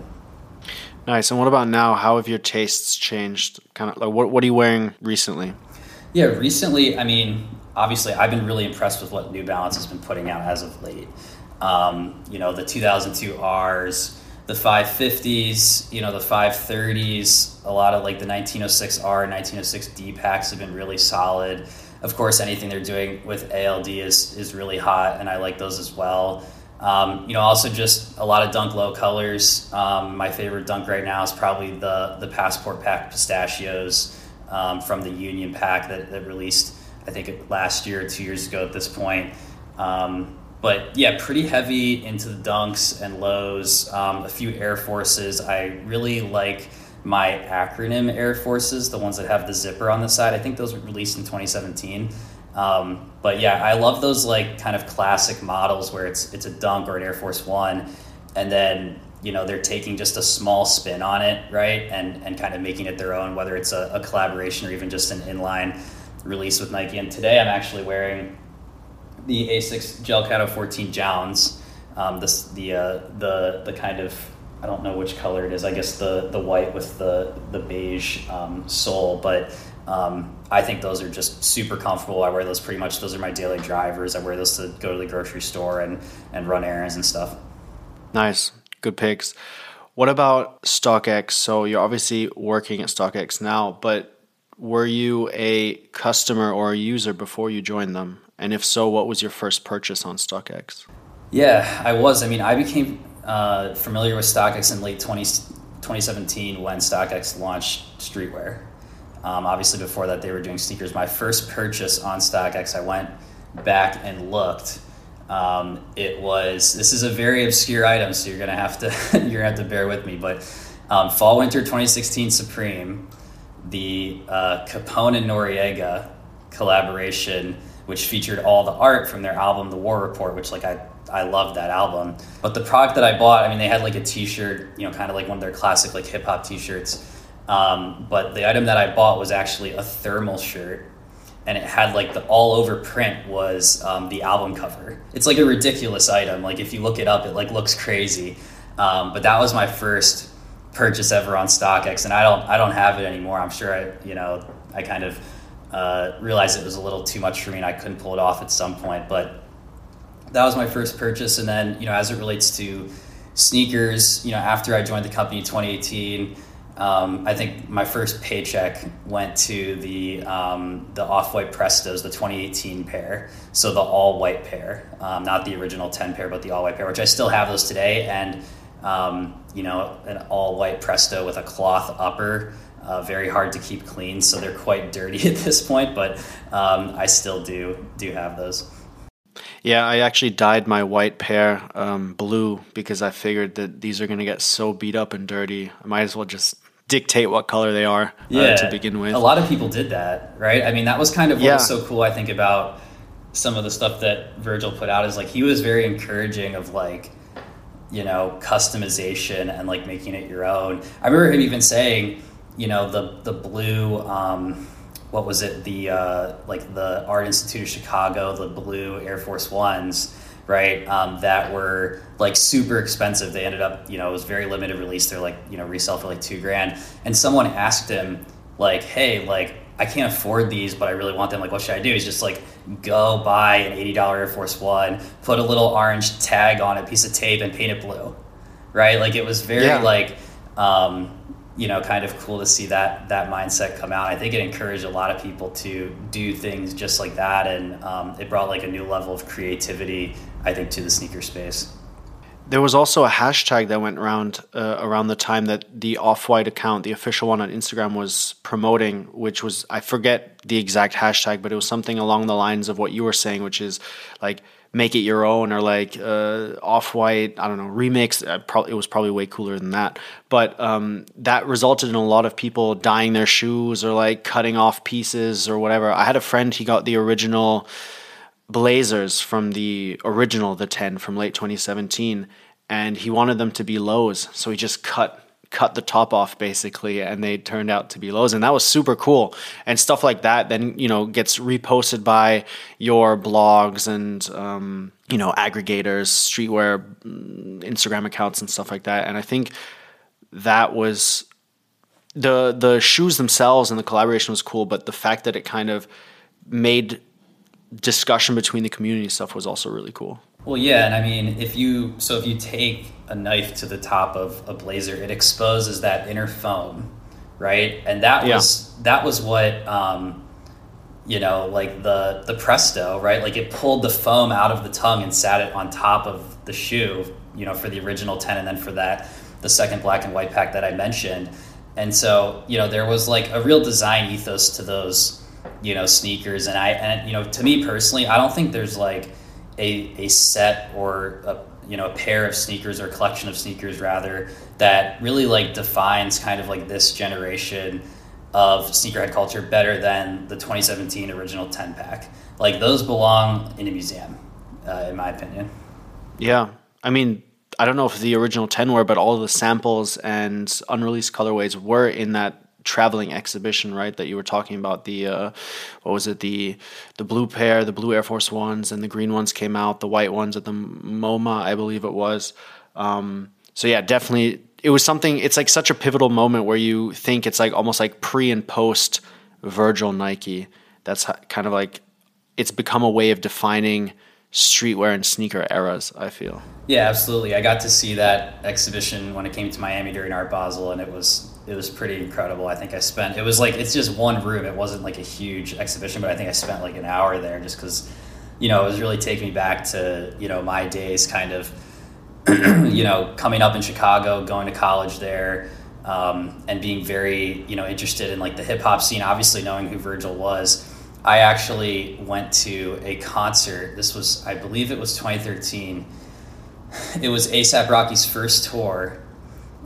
Nice. And what about now? How have your tastes changed? Kind of like what, what are you wearing recently? Yeah, recently, I mean, obviously, I've been really impressed with what New Balance has been putting out as of late. Um, you know, the 2002 Rs, the 550s, you know, the 530s, a lot of like the 1906R, 1906 D packs have been really solid of course, anything they're doing with ALD is is really hot, and I like those as well. Um, you know, also just a lot of Dunk Low colors. Um, my favorite Dunk right now is probably the the Passport Pack pistachios um, from the Union Pack that, that released, I think, last year or two years ago at this point. Um, but yeah, pretty heavy into the dunks and lows. Um, a few Air Forces. I really like my acronym Air Forces, the ones that have the zipper on the side. I think those were released in 2017. Um, but yeah, I love those like kind of classic models where it's it's a dunk or an Air Force One, and then you know they're taking just a small spin on it, right, and and kind of making it their own, whether it's a, a collaboration or even just an inline release with Nike. And today I'm actually wearing the Asics Gel Cato 14 JJJJounds. Um, this the uh, the the kind of I don't know which color it is. I guess the the white with the the beige um, sole, but um, I think those are just super comfortable. I wear those pretty much. Those are my daily drivers. I wear those to go to the grocery store and and run errands and stuff. Nice, good picks. What about StockX? So you're obviously working at StockX now, but were you a customer or a user before you joined them? And if so, what was your first purchase on StockX? Yeah, I was. I mean, I became uh, familiar with StockX in late 20, 2017 when StockX launched streetwear. Um, obviously, before that, they were doing sneakers. My first purchase on StockX, I went back and looked. Um, it was this is a very obscure item, so you're gonna have to you're gonna have to bear with me. But um, fall winter 2016 Supreme, the uh, Capone and Noreaga collaboration, which featured all the art from their album The War Report, which like I I loved that album. But the product that I bought, I mean, they had like a T-shirt, you know, kind of like one of their classic like hip hop T-shirts. Um, but the item that I bought was actually a thermal shirt, and it had like the all over print was um, the album cover. It's like a ridiculous item. Like if you look it up, it like looks crazy. Um, but that was my first purchase ever on StockX, and I don't I don't have it anymore. I'm sure I you know I kind of uh, realized it was a little too much for me, and I couldn't pull it off at some point, but that was my first purchase. And then, you know, as it relates to sneakers, you know, after I joined the company in 2018, um, I think my first paycheck went to the um, the off white Prestos, the 2018 pair. So the all white pair, um, not the original 10 pair, but the all white pair, which I still have those today. And um, you know, an all white Presto with a cloth upper. Uh, very hard to keep clean, so they're quite dirty at this point. But um, I still do do have those. Yeah, I actually dyed my white pair um, blue because I figured that these are going to get so beat up and dirty. I might as well just dictate what color they are uh, to begin with. A lot of people did that, right? I mean, that was kind of what yeah. was so cool, I think, about some of the stuff that Virgil put out is like he was very encouraging of like, you know, customization and like making it your own. I remember him even saying, you know, the the blue um, what was it the uh, like the Art Institute of Chicago, the blue Air Force Ones, right? Um, that were like super expensive. They ended up, you know, it was very limited release. They're like, you know, resell for like two grand. And someone asked him, like, hey, like I can't afford these, but I really want them. Like, what should I do? He's just like, go buy an eighty dollar Air Force One, put a little orange tag on it, piece of tape, and paint it blue, right? Like it was very yeah. like. Um, you know, kind of cool to see that that mindset come out. I think it encouraged a lot of people to do things just like that, and um, it brought like a new level of creativity, I think, to the sneaker space. There was also a hashtag that went around uh, around the time that the Off White account, the official one on Instagram, was promoting, which was I forget the exact hashtag, but it was something along the lines of what you were saying, which is like make it your own or like uh, off white i don't know remix uh, probably it was probably way cooler than that. But um, that resulted in a lot of people dyeing their shoes or like cutting off pieces or whatever. I had a friend he got the original blazers from the original the 10 from late 2017 and he wanted them to be lows so he just cut cut the top off basically and they turned out to be lows and that was super cool. And stuff like that then you know gets reposted by your blogs and um, you know aggregators streetwear mm, instagram accounts and stuff like that. And i think that was the the shoes themselves and the collaboration was cool but the fact that it kind of made discussion between the community stuff was also really cool well, yeah, and I mean, if you so if you take a knife to the top of a blazer, it exposes that inner foam, right? And that yeah. was that was what um, you know, like the the Presto, right? Like it pulled the foam out of the tongue and sat it on top of the shoe, you know, for the original ten, and then for that the second black and white pack that I mentioned. And so, you know, there was like a real design ethos to those, you know, sneakers. And I, and you know, to me personally, I don't think there's like a, a set or a, you know a pair of sneakers or collection of sneakers rather that really like defines kind of like this generation of sneakerhead culture better than the 2017 original 10 pack. Like those belong in a museum, uh, in my opinion. Yeah, I mean, I don't know if the original 10 were, but all the samples and unreleased colorways were in that traveling exhibition, right? That you were talking about the uh, what was it the the blue pair, the blue Air Force ones, and the green ones came out. The white ones at the MoMA, I believe it was. Um, so yeah, definitely, it was something. It's like such a pivotal moment where you think it's like almost like pre and post Virgil Nike. That's kind of like it's become a way of defining streetwear and sneaker eras. I feel. Yeah, absolutely. I got to see that exhibition when it came to Miami during Art Basel, and it was it was pretty incredible. I think I spent it was like it's just one room. It wasn't like a huge exhibition, but I think I spent like an hour there just because you know it was really taking me back to you know my days, kind of you know coming up in Chicago, going to college there. Um, and being very, you know, interested in like the hip hop scene, obviously knowing who Virgil was, I actually went to a concert. This was, I believe it was 2013. It was ASAP Rocky's first tour,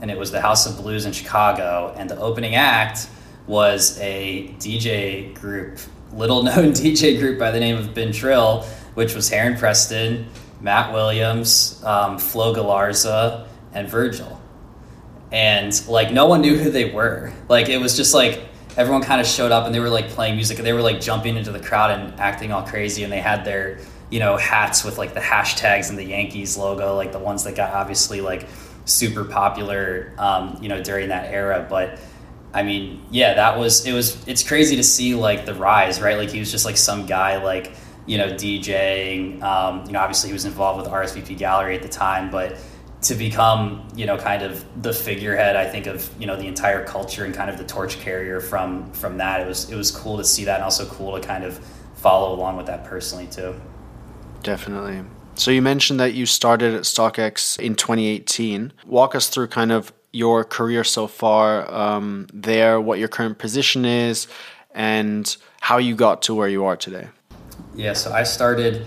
and it was the House of Blues in Chicago. And the opening act was a DJ group, little known DJ group by the name of Been Trill, which was Heron Preston, Matt Williams, um, Flo Galarza, and Virgil. And like no one knew who they were. Like it was just like everyone kind of showed up and they were like playing music and they were like jumping into the crowd and acting all crazy and they had their you know hats with like the hashtags and the Yankees logo, like the ones that got obviously like super popular, um, you know, during that era. But I mean, yeah, that was it was it's crazy to see like the rise, right? Like he was just like some guy like you know DJing. Um, you know, obviously he was involved with RSVP Gallery at the time, but to become you know kind of the figurehead i think of you know the entire culture and kind of the torch carrier from from that it was it was cool to see that and also cool to kind of follow along with that personally too definitely so you mentioned that you started at StockX in 2018. Walk us through kind of your career so far um, there, what your current position is, and how you got to where you are today. Yeah, so I started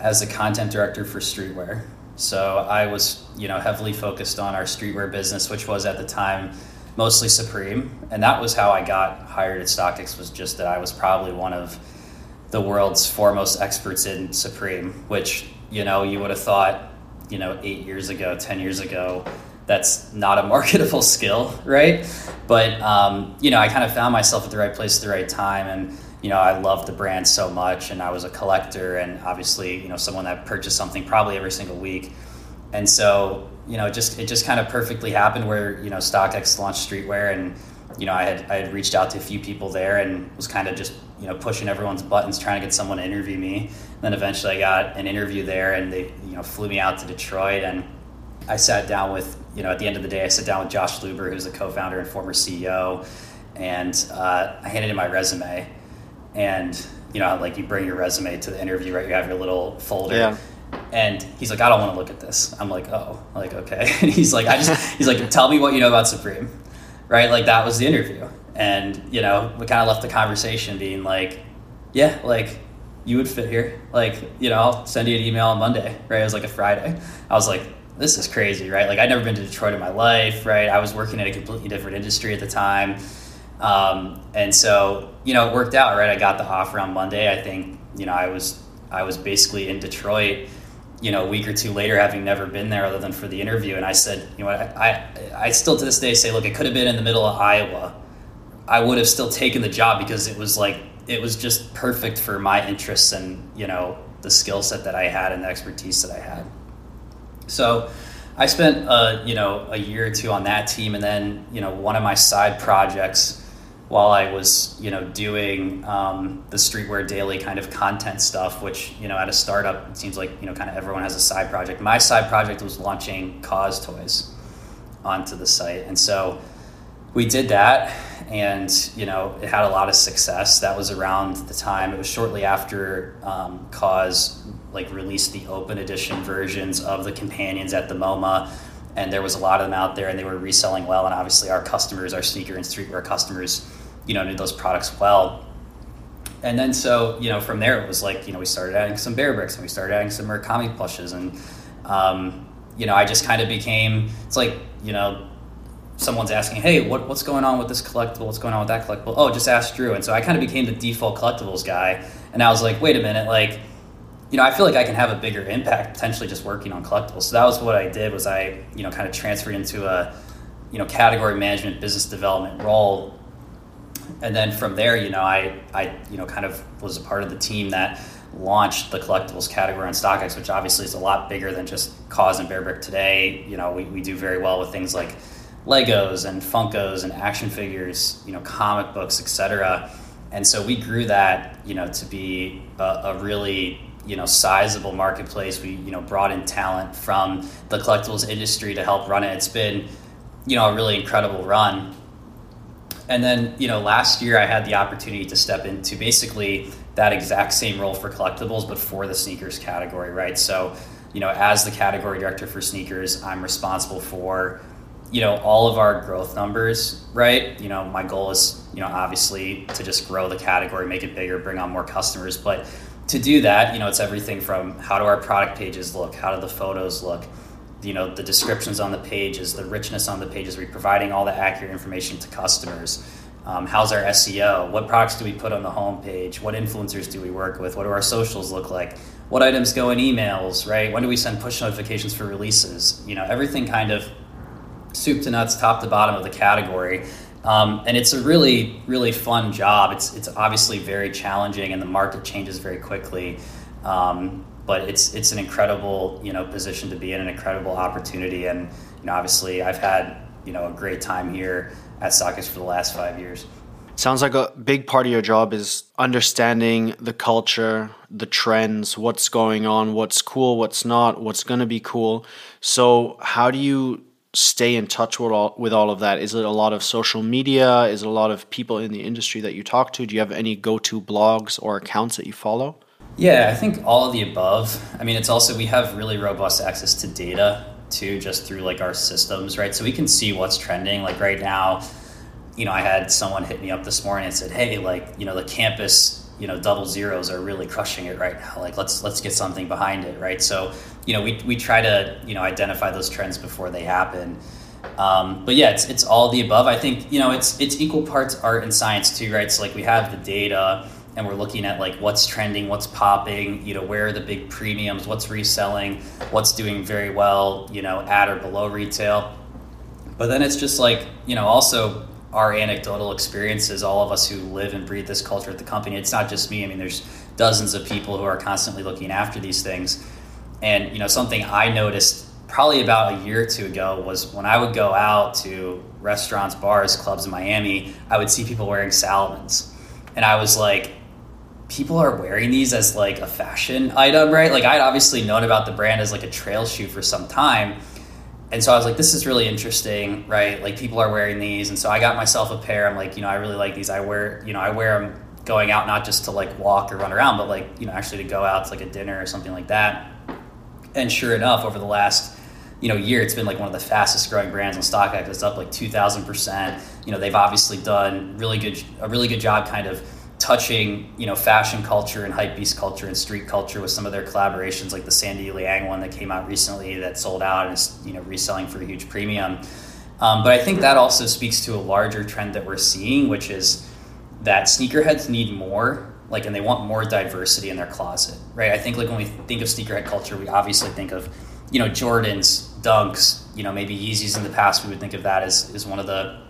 as a content director for streetwear. So I was, you know, heavily focused on our streetwear business, which was at the time mostly Supreme, and that was how I got hired at StockX. Was just that I was probably one of the world's foremost experts in Supreme, which you know you would have thought, you know, eight years ago, ten years ago, that's not a marketable skill, right? But um, you know, I kind of found myself at the right place at the right time, and you know, I loved the brand so much, and I was a collector, and obviously, you know, someone that purchased something probably every single week, and so you know, just it just kind of perfectly happened where you know StockX launched streetwear, and you know, I had I had reached out to a few people there, and was kind of just you know pushing everyone's buttons trying to get someone to interview me. And then eventually I got an interview there, and they you know flew me out to Detroit, and I sat down with you know at the end of the day I sat down with Josh Luber, who's the co-founder and former CEO, and uh, I handed him my resume, and you know like you bring your resume to the interview, right? You have your little folder. Yeah. And he's like, I don't want to look at this. I'm like, oh, like okay. And he's like, I just, he's like, tell me what you know about Supreme, right? Like that was the interview and you know we kind of left the conversation being like yeah like you would fit here like you know i'll send you an email on monday right it was like a friday i was like this is crazy right like i'd never been to detroit in my life right i was working in a completely different industry at the time um, and so you know it worked out right? I got the offer on monday. I think you know i was i was basically in detroit you know, a week or two later, having never been there other than for the interview, and I said, you know, I, I, I still to this day say, look, it could have been in the middle of Iowa, I would have still taken the job because it was like it was just perfect for my interests and you know the skill set that I had and the expertise that I had. So I spent uh, you know a year or two on that team, and then you know one of my side projects while I was you know doing um, the Streetwear Daily kind of content stuff, which you know at a startup it seems like you know kind of everyone has a side project. My side project was launching KAWS toys onto the site, and so we did that and you know it had a lot of success that was around the time it was shortly after um, KAWS like released the open edition versions of the companions at the moma and there was a lot of them out there and they were reselling well and obviously our customers our sneaker and streetwear customers you know knew those products well. And then so you know from there it was like you know we started adding some Bearbricks and we started adding some Murakami plushes. And um, you know I just kind of became it's like you know someone's asking hey what, what's going on with this collectible? What's going on with that collectible? Oh just ask Drew. And so I kind of became the default collectibles guy. And I was like wait a minute like you know I feel like I can have a bigger impact potentially just working on collectibles. So that was what I did was I you know kind of transferred into a you know category management business development role and then from there, you know, I, I, you know, kind of was a part of the team that launched the collectibles category on StockX, which obviously is a lot bigger than just KAWS and Bearbrick today. You know, we, we do very well with things like Legos and Funkos and action figures, you know, comic books, etc. And so we grew that, you know, to be a, a really you know sizable marketplace. We you know brought in talent from the collectibles industry to help run it. It's been you know a really incredible run and then you know last year i had the opportunity to step into basically that exact same role for collectibles but for the sneakers category right? So you know as the category director for sneakers i'm responsible for you know all of our growth numbers right? You know my goal is you know obviously to just grow the category make it bigger bring on more customers. But to do that you know it's everything from how do our product pages look how do the photos look you know the descriptions on the pages, the richness on the pages. We're providing all the accurate information to customers. Um, how's our SEO? What products do we put on the homepage? What influencers do we work with? What do our socials look like? What items go in emails? Right? When do we send push notifications for releases? You know, everything kind of soup to nuts, top to bottom of the category. Um, and it's a really, really fun job. It's it's obviously very challenging, and the market changes very quickly. Um, but it's it's an incredible you know position to be in, an incredible opportunity, and you know obviously I've had you know a great time here at StockX for the last five years. Sounds like a big part of your job is understanding the culture, the trends, what's going on, what's cool, what's not, what's going to be cool. So, how do you stay in touch with all, with all of that? Is it a lot of social media? Is it a lot of people in the industry that you talk to? Do you have any go to blogs or accounts that you follow? Yeah, I think all of the above. I mean, it's also we have really robust access to data too, just through like our systems, right? So we can see what's trending. Like right now, you know, I had someone hit me up this morning and said, "Hey, like you know, the campus, you know, double zeros are really crushing it right now. Like let's let's get something behind it, right?" So you know, we we try to you know identify those trends before they happen. Um, but yeah, it's it's all the above. I think you know it's it's equal parts art and science too, right? So like we have the data and we're looking at like what's trending, what's popping, you know, where are the big premiums, what's reselling, what's doing very well, you know, at or below retail. But then it's just like, you know, also our anecdotal experiences, all of us who live and breathe this culture at the company. It's not just me. I mean, there's dozens of people who are constantly looking after these things. And, you know, something I noticed probably about a year or two ago was when I would go out to restaurants, bars, clubs in Miami, I would see people wearing Salomons. And I was like, people are wearing these as like a fashion item, right? Like I'd obviously known about the brand as like a trail shoe for some time. And so I was like, this is really interesting, right? Like people are wearing these. And so I got myself a pair. I'm like, you know, I really like these. I wear, you know, I wear them going out not just to like walk or run around, but like, you know, actually to go out to like a dinner or something like that. And sure enough, over the last, you know, year, it's been like one of the fastest growing brands on StockX. It's up like 2000%. You know, they've obviously done really good, a really good job kind of touching you know fashion culture and hypebeast culture and street culture with some of their collaborations like the Sandy Liang one that came out recently that sold out and is you know reselling for a huge premium. Um, but I think that also speaks to a larger trend that we're seeing which is that sneakerheads need more like and they want more diversity in their closet right? I think like when we think of sneakerhead culture we obviously think of you know Jordans Dunks you know maybe Yeezys in the past we would think of that as, as one of the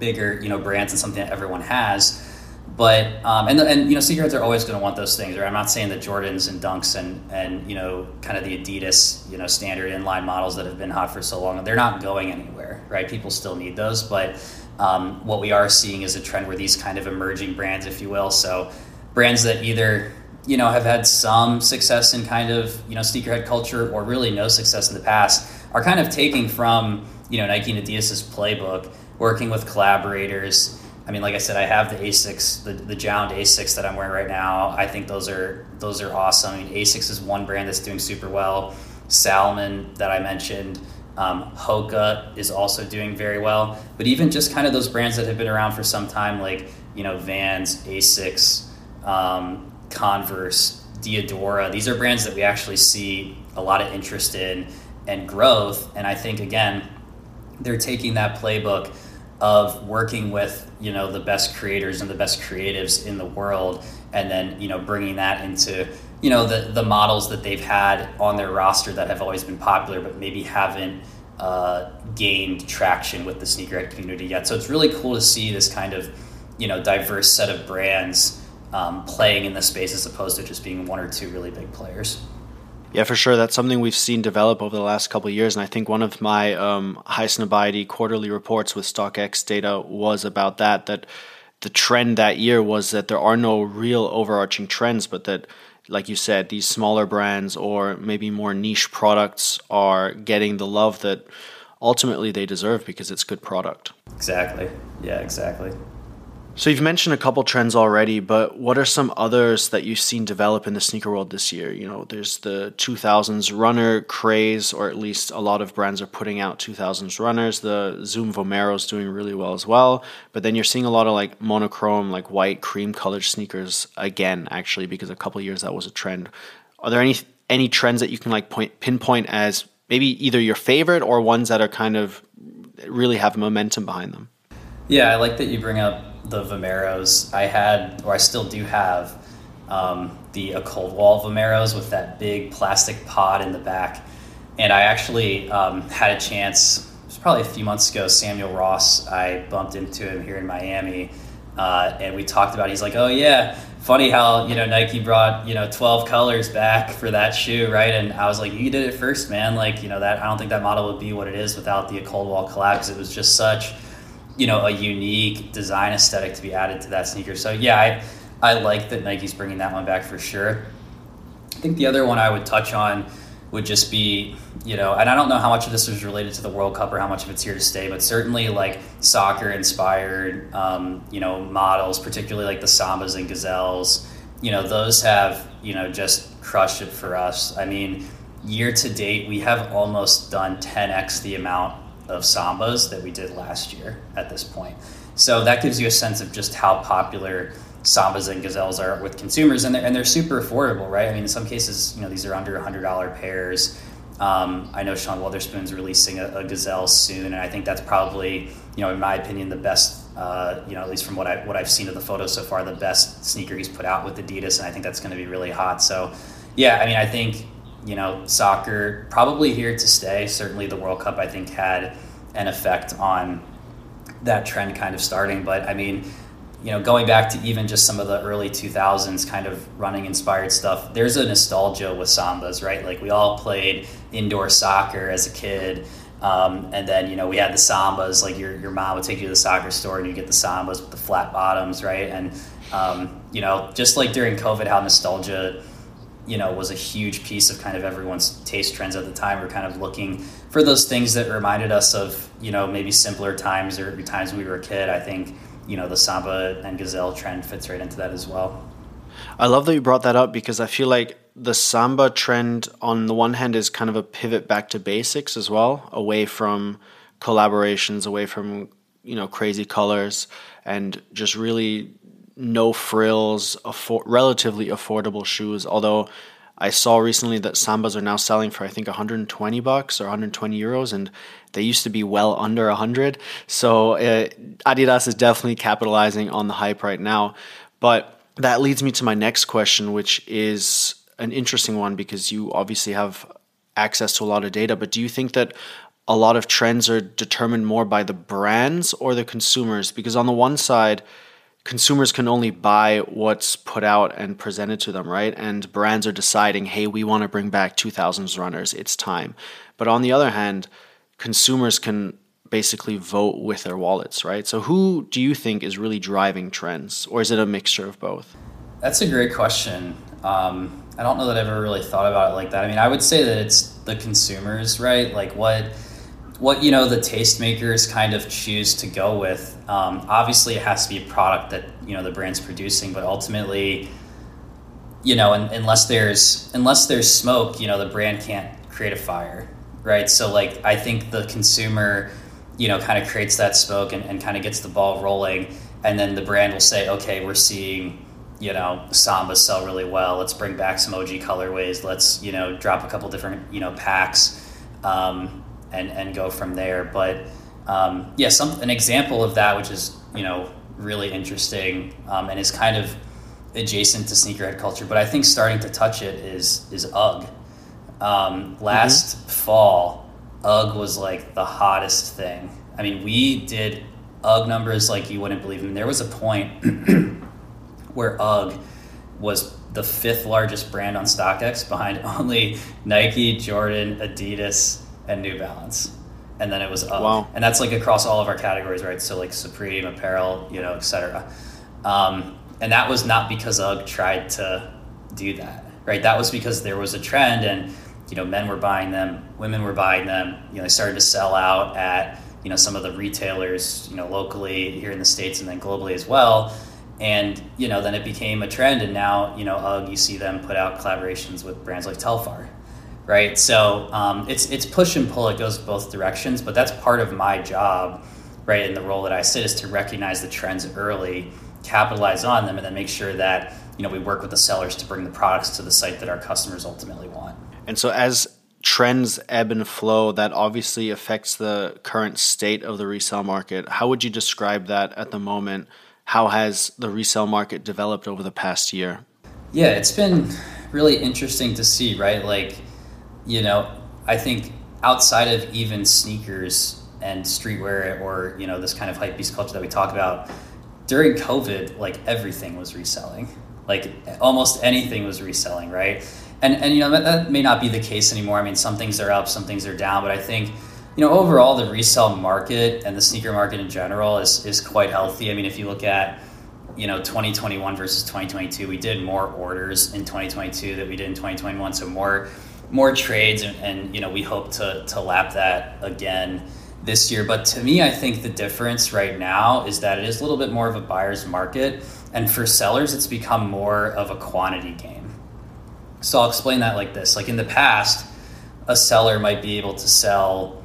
bigger you know brands and something that everyone has but um, and and you know sneakerheads are always going to want those things. Right? I'm not saying that Jordans and Dunks and and you know kind of the Adidas you know standard inline models that have been hot for so long they're not going anywhere. Right? People still need those, but um, what we are seeing is a trend where these kind of emerging brands, if you will, so brands that either you know have had some success in kind of you know sneakerhead culture or really no success in the past are kind of taking from you know Nike and Adidas's playbook, working with collaborators I mean, like I said, I have the Asics, the, the JJJJound Asics that I'm wearing right now. I think those are those are awesome. I mean, Asics is one brand that's doing super well. Salomon that I mentioned, um, Hoka is also doing very well. But even just kind of those brands that have been around for some time, like you know Vans, Asics, um, Converse, Diadora. These are brands that we actually see a lot of interest in and growth. And I think again, they're taking that playbook of working with you know the best creators and the best creatives in the world, and then you know bringing that into you know the the models that they've had on their roster that have always been popular, but maybe haven't uh, gained traction with the sneakerhead community yet. So it's really cool to see this kind of you know diverse set of brands um, playing in the space as opposed to just being one or two really big players. Yeah, for sure. That's something we've seen develop over the last couple of years. And I think one of my um, Highsnobiety quarterly reports with StockX data was about that, that the trend that year was that there are no real overarching trends, but that, like you said, these smaller brands or maybe more niche products are getting the love that ultimately they deserve because it's good product. Exactly. Yeah, exactly. So you've mentioned a couple trends already, but what are some others that you've seen develop in the sneaker world this year? You know, there's the 2000s runner craze, or at least a lot of brands are putting out 2000s runners. The Zoom Vomero is doing really well as well. But then you're seeing a lot of like monochrome, like white cream colored sneakers again, actually, because a couple years that was a trend. Are there any any trends that you can like point pinpoint as maybe either your favorite or ones that are kind of really have momentum behind them? Yeah, I like that you bring up the Vomeros. I had, or I still do have, um, the A-COLD-WALL Vomeros with that big plastic pod in the back. And I actually um, had a chance, it was probably a few months ago, Samuel Ross, I bumped into him here in Miami. Uh, and we talked about, he's like, oh yeah, funny how, you know, Nike brought, you know, 12 colors back for that shoe, right? And I was like, you did it first, man. Like, you know, that, I don't think that model would be what it is without the cold wall collab because it was just such, you know a unique design aesthetic to be added to that sneaker. So yeah, I I like that Nike's bringing that one back for sure. I think the other one I would touch on would just be you know, and I don't know how much of this was related to the World Cup or how much of it's here to stay, but certainly like soccer inspired, um, you know, models, particularly like the Sambas and Gazelles. You know, those have you know just crushed it for us. I mean, year to date, we have almost done 10x the amount of sambas that we did last year at this point. So that gives you a sense of just how popular sambas and gazelles are with consumers, and they're, and they're super affordable, right? I mean, in some cases, you know, these are under hundred dollar pairs. Um, I know Sean Wotherspoon's releasing a, a, gazelle soon, and I think that's probably, you know, in my opinion, the best. Uh, you know, at least from what I what I've seen of the photos so far, the best sneaker he's put out with Adidas, and I think that's going to be really hot. So, yeah, I mean, I think you know, soccer probably here to stay. Certainly, the World Cup I think had an effect on that trend kind of starting. But I mean, you know, going back to even just some of the early 2000s kind of running inspired stuff, there's a nostalgia with sambas, right? Like we all played indoor soccer as a kid. Um, and then, you know, we had the sambas, like your, your mom would take you to the soccer store and you get the sambas with the flat bottoms, right? And, um, you know, just like during COVID, how nostalgia you know was a huge piece of kind of everyone's taste trends at the time. We're kind of looking for those things that reminded us of you know maybe simpler times or times we were a kid. I think you know the Samba and Gazelle trend fits right into that as well. I love that you brought that up because I feel like the Samba trend on the one hand is kind of a pivot back to basics as well, away from collaborations, away from you know crazy colors and just really no frills, relatively affordable shoes. Although I saw recently that Sambas are now selling for I think 120 bucks or 120 euros, and they used to be well under 100. So uh, Adidas is definitely capitalizing on the hype right now. But that leads me to my next question, which is an interesting one because you obviously have access to a lot of data. But do you think that a lot of trends are determined more by the brands or the consumers? Because on the one side, consumers can only buy what's put out and presented to them, right? And brands are deciding, hey, we want to bring back 2000s runners, it's time. But on the other hand, consumers can basically vote with their wallets, right? So who do you think is really driving trends, or is it a mixture of both? That's a great question. Um, I don't know that I've ever really thought about it like that. I mean, I would say that it's the consumers, right? Like what what you know the tastemakers kind of choose to go with. Um, obviously, it has to be a product that you know the brand's producing, but ultimately, you know, unless there's unless there's smoke, you know, the brand can't create a fire, right? So, like, I think the consumer, you know, kind of creates that smoke and, and kind of gets the ball rolling, and then the brand will say, okay, we're seeing you know, Sambas sell really well. Let's bring back some OG colorways. Let's, you know, drop a couple different, you know, packs um, and, and go from there. But um, yeah, some, an example of that, which is, you know, really interesting um, and is kind of adjacent to sneakerhead culture, but I think starting to touch it is, is UGG. Um, last mm-hmm. fall, UGG was like the hottest thing. I mean, we did UGG numbers like you wouldn't believe. I mean, there was a point where UGG was the fifth largest brand on StockX behind only Nike, Jordan, Adidas, and New Balance. And then it was UGG. Wow. And that's like across all of our categories, right? So like Supreme, apparel, you know, etc. Um, and that was not because UGG tried to do that, right? That was because there was a trend and, you know, men were buying them, women were buying them, you know, they started to sell out at, you know, some of the retailers, you know, locally here in the States and then globally as well and you know then it became a trend and now you know UGG you see them put out collaborations with brands like Telfar right so um, it's it's push and pull it goes both directions but that's part of my job right in the role that I sit is to recognize the trends early capitalize on them and then make sure that you know we work with the sellers to bring the products to the site that our customers ultimately want and so as trends ebb and flow that obviously affects the current state of the resale market how would you describe that at the moment how has the resale market developed over the past year? Yeah, it's been really interesting to see, right? Like, you know, I think outside of even sneakers and streetwear or, you know, this kind of hype beast culture that we talk about, during COVID, like everything was reselling. Like almost anything was reselling, right? And and you know that, that may not be the case anymore. I mean, some things are up, some things are down, but I think you know, overall, the resale market and the sneaker market in general is, is quite healthy. I mean, if you look at, you know, 2021 versus 2022, we did more orders in 2022 than we did in 2021. So more, more trades, and, and you know, we hope to, to lap that again this year. But to me, I think the difference right now is that it is a little bit more of a buyer's market. And for sellers, it's become more of a quantity game. So I'll explain that like this. Like in the past, a seller might be able to sell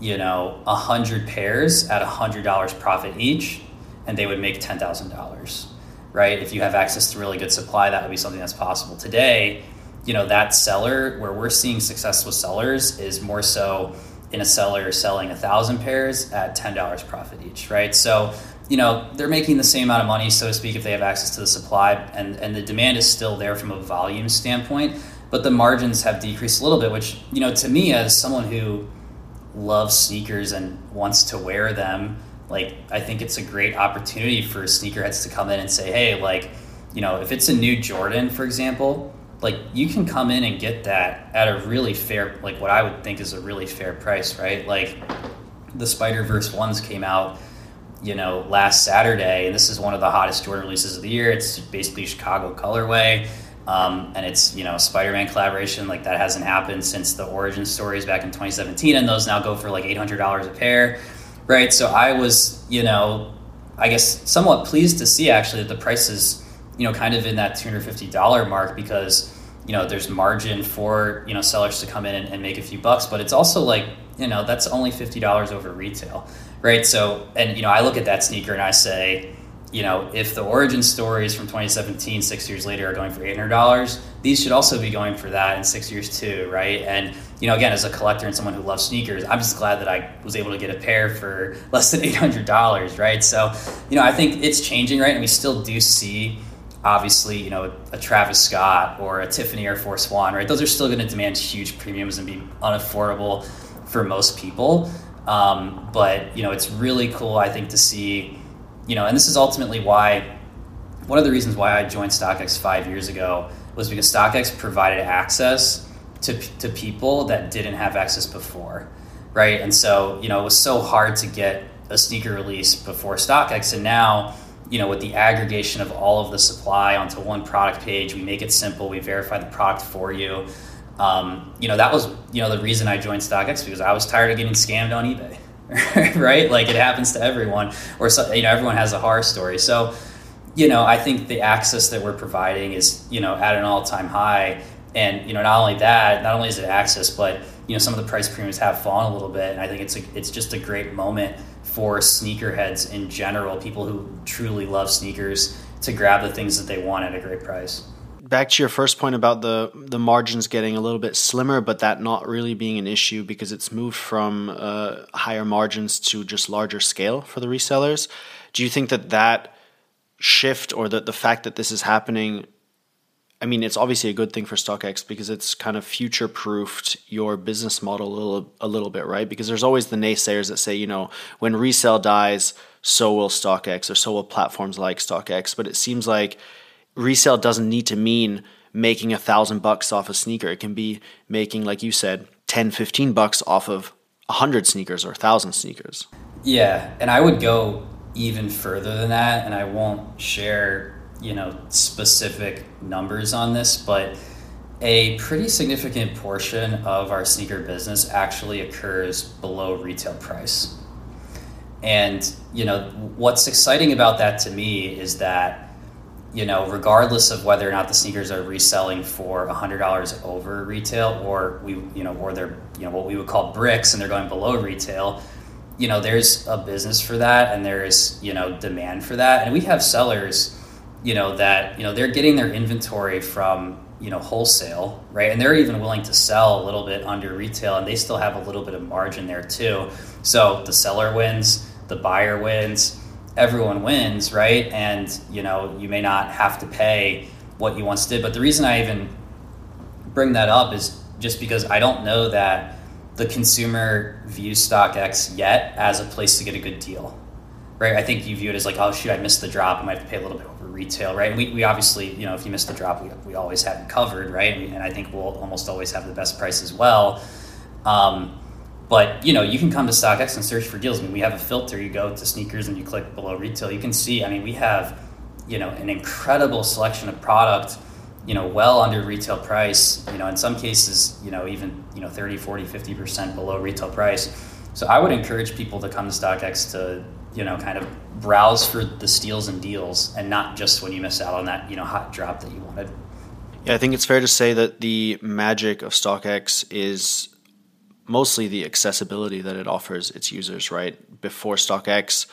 you know, a hundred pairs at a hundred dollars profit each, and they would make ten thousand dollars, right? If you have access to really good supply, that would be something that's possible today. You know, that seller where we're seeing success with sellers is more so in a seller selling a thousand pairs at ten dollars profit each, right? So you know they're making the same amount of money, so to speak, if they have access to the supply, and and the demand is still there from a volume standpoint, but the margins have decreased a little bit, which you know to me as someone who loves sneakers and wants to wear them, like I think it's a great opportunity for sneakerheads to come in and say, hey, like, you know, if it's a new Jordan, for example, like you can come in and get that at a really fair, like what I would think is a really fair price, right? Like the Spider Verse ones came out, you know, last Saturday, and this is one of the hottest Jordan releases of the year. It's basically Chicago colorway. Um, and it's you know Spider-Man collaboration like that hasn't happened since the origin stories back in 2017, and those now go for like $800 a pair, right? So I was you know I guess somewhat pleased to see actually that the price is you know kind of in that $250 mark because you know there's margin for you know sellers to come in and, and make a few bucks, but it's also like you know that's only $50 over retail, right? So and you know I look at that sneaker and I say you know, if the origin stories from 2017, six years later, are going for $800, these should also be going for that in six years too, right? And you know, again, as a collector and someone who loves sneakers, I'm just glad that I was able to get a pair for less than $800, right? So, you know, I think it's changing, right? And we still do see, obviously, you know, a Travis Scott or a Tiffany Air Force One, right? Those are still going to demand huge premiums and be unaffordable for most people. Um, but you know, it's really cool, I think, to see you know, and this is ultimately why one of the reasons why I joined StockX five years ago was because StockX provided access to, to people that didn't have access before, right? And so, you know, it was so hard to get a sneaker release before StockX, and now, you know, with the aggregation of all of the supply onto one product page, we make it simple. We verify the product for you. Um, you know, that was you know the reason I joined StockX because I was tired of getting scammed on eBay. right? Like it happens to everyone, or so, you know, everyone has a horror story. So, you know, I think the access that we're providing is you know at an all time high, and you know not only that, not only is it access, but you know some of the price premiums have fallen a little bit, and I think it's a, it's just a great moment for sneakerheads in general, people who truly love sneakers to grab the things that they want at a great price. Back to your first point about the the margins getting a little bit slimmer, but that not really being an issue because it's moved from uh, higher margins to just larger scale for the resellers. Do you think that that shift or that the fact that this is happening I mean, it's obviously a good thing for StockX because it's kind of future proofed your business model a little, a little bit, right? Because there's always the naysayers that say, you know, when resale dies, so will StockX or so will platforms like StockX. But it seems like resale doesn't need to mean making a thousand bucks off a sneaker. It can be making, like you said, 10, 15 bucks off of a hundred sneakers or a thousand sneakers. Yeah. And I would go even further than that. And I won't share you know specific numbers on this, but a pretty significant portion of our sneaker business actually occurs below retail price. And you know what's exciting about that to me is that you know regardless of whether or not the sneakers are reselling for hundred dollars over retail or we you know or they're you know what we would call bricks and they're going below retail, you know there's a business for that and there's you know demand for that and we have sellers you know that you know they're getting their inventory from you know wholesale right? And they're even willing to sell a little bit under retail and they still have a little bit of margin there too. So the seller wins the buyer wins everyone wins right? And you know you may not have to pay what you once did. But the reason i even bring that up is just because i don't know that the consumer views stockx yet as a place to get a good deal right i think you view it as like oh shoot i missed the drop i might have to pay a little bit over retail, right? And we, we obviously, you know, if you miss the drop, we, we always have it covered, right? And I think we'll almost always have the best price as well. Um, but you know, you can come to StockX and search for deals. I mean, we have a filter. You go to sneakers and you click below retail. You can see. I mean, we have you know an incredible selection of product. You know, well under retail price. You know, in some cases, you know, even you know 30, 40, 50 percent below retail price. So I would encourage people to come to StockX to you know kind of browse for the steals and deals and not just when you miss out on that you know hot drop that you wanted. Yeah i think it's fair to say that the magic of stockx is mostly the accessibility that it offers its users right? Before stockx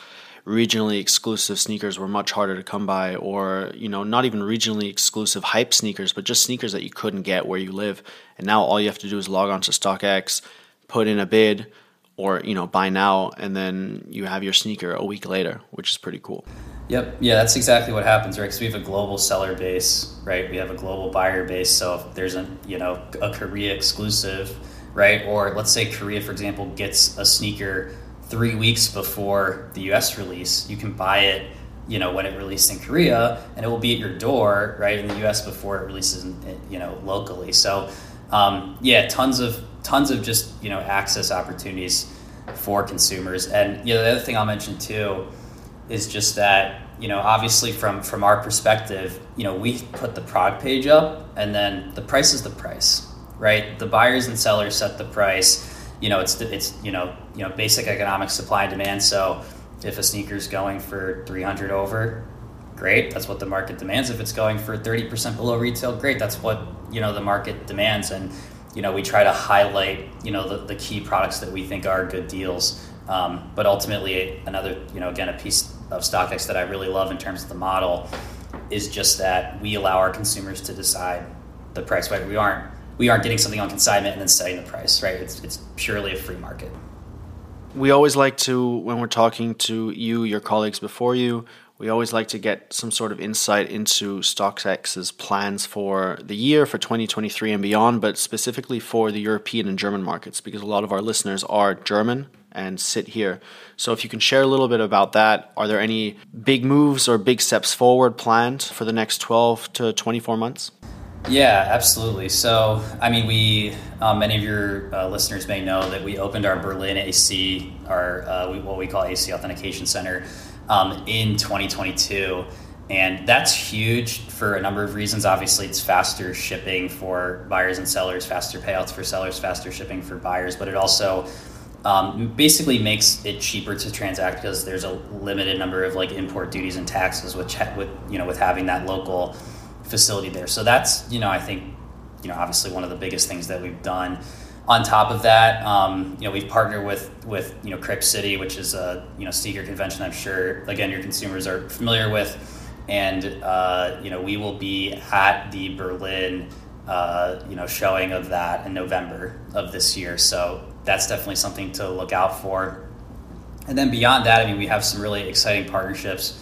regionally exclusive sneakers were much harder to come by or you know not even regionally exclusive hype sneakers but just sneakers that you couldn't get where you live. And now all you have to do is log on to stockx put in a bid or you know buy now and then you have your sneaker a week later which is pretty cool. Yep. Yeah that's exactly what happens right? Because we have a global seller base right? We have a global buyer base. So if there's a you know a korea exclusive right? Or let's say korea for example gets a sneaker three weeks before the us release you can buy it you know when it released in korea and it will be at your door right in the us before it releases in, you know locally. So um, yeah tons of tons of just you know access opportunities for consumers. And you know the other thing I'll mention too is just that you know obviously from from our perspective, you know we put the product page up, and then the price is the price, right? The buyers and sellers set the price. You know it's it's you know you know basic economic supply and demand. So if a sneaker is going for 300 over great that's what the market demands if it's going for 30% below retail great that's what you know the market demands and you know, we try to highlight, you know, the, the key products that we think are good deals. Um, but ultimately, another, you know, again, a piece of StockX that I really love in terms of the model is just that we allow our consumers to decide the price. Right? We aren't we aren't getting something on consignment and then setting the price. Right? It's it's purely a free market. We always like to, when we're talking to you, your colleagues before you, we always like to get some sort of insight into StockX's plans for the year, for 2023 and beyond, but specifically for the European and German markets, because a lot of our listeners are German and sit here. So, if you can share a little bit about that, are there any big moves or big steps forward planned for the next 12 to 24 months? Yeah, absolutely. So, I mean, we um, many of your uh, listeners may know that we opened our Berlin AC, our uh, what we call AC Authentication Center, um, in 2022. And that's huge for a number of reasons. Obviously, it's faster shipping for buyers and sellers, faster payouts for sellers, faster shipping for buyers, but it also um, basically makes it cheaper to transact because there's a limited number of like import duties and taxes, which with you know with having that local facility there. So that's you know I think you know obviously one of the biggest things that we've done on top of that, um, you know, we've partnered with with you know Crepe City, which is a you know sneaker convention. I'm sure again your consumers are familiar with. and uh, you know we will be at the Berlin uh, you know showing of that in November of this year. So that's definitely something to look out for. And then beyond that, I mean, we have some really exciting partnerships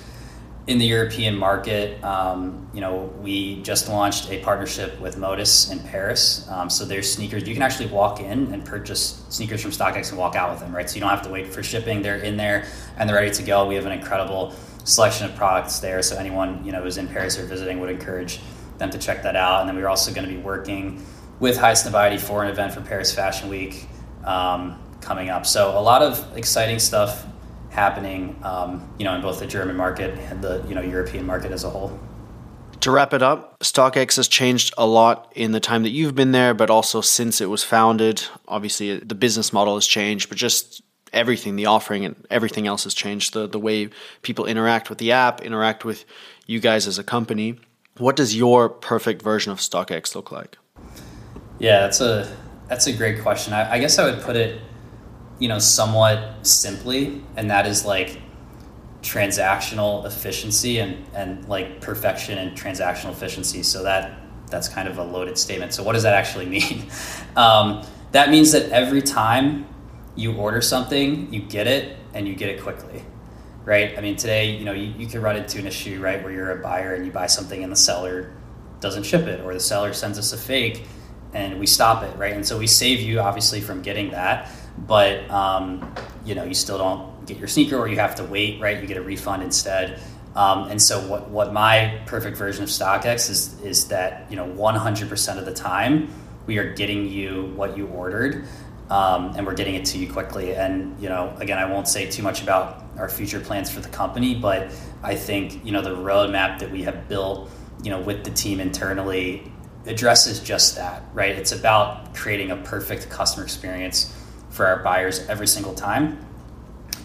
in the European market. Um, you know, we just launched a partnership with Modus in Paris. Um, so there's sneakers you can actually walk in and purchase sneakers from StockX and walk out with them, right? So you don't have to wait for shipping. They're in there and they're ready to go. We have an incredible selection of products there. So anyone you know who's in Paris or visiting would encourage them to check that out. And then we're also going to be working with Highsnobiety for an event for Paris Fashion Week um, coming up. So a lot of exciting stuff happening, um, you know, in both the German market and the you know European market as a whole. To wrap it up, StockX has changed a lot in the time that you've been there, but also since it was founded. Obviously, the business model has changed, but just everything, the offering and everything else has changed. The the way people interact with the app, interact with you guys as a company. What does your perfect version of StockX look like? Yeah, that's a that's a great question. I, I guess I would put it, you know, somewhat simply, and that is like transactional efficiency and and like perfection and transactional efficiency. So that that's kind of a loaded statement. So what does that actually mean? Um, that means that every time you order something, you get it and you get it quickly, right? I mean, today, you know, you, you can run into an issue, right, where you're a buyer and you buy something and the seller doesn't ship it or the seller sends us a fake and we stop it, right? And so we save you obviously from getting that, but um, you know, you still don't get your sneaker or you have to wait, right? You get a refund instead. Um, and so what, what my perfect version of StockX is, is that, you know, 100% of the time we are getting you what you ordered um, and we're getting it to you quickly. And you know, again, I won't say too much about our future plans for the company, but I think you know the roadmap that we have built, you know, with the team internally addresses just that. Right? It's about creating a perfect customer experience for our buyers every single time,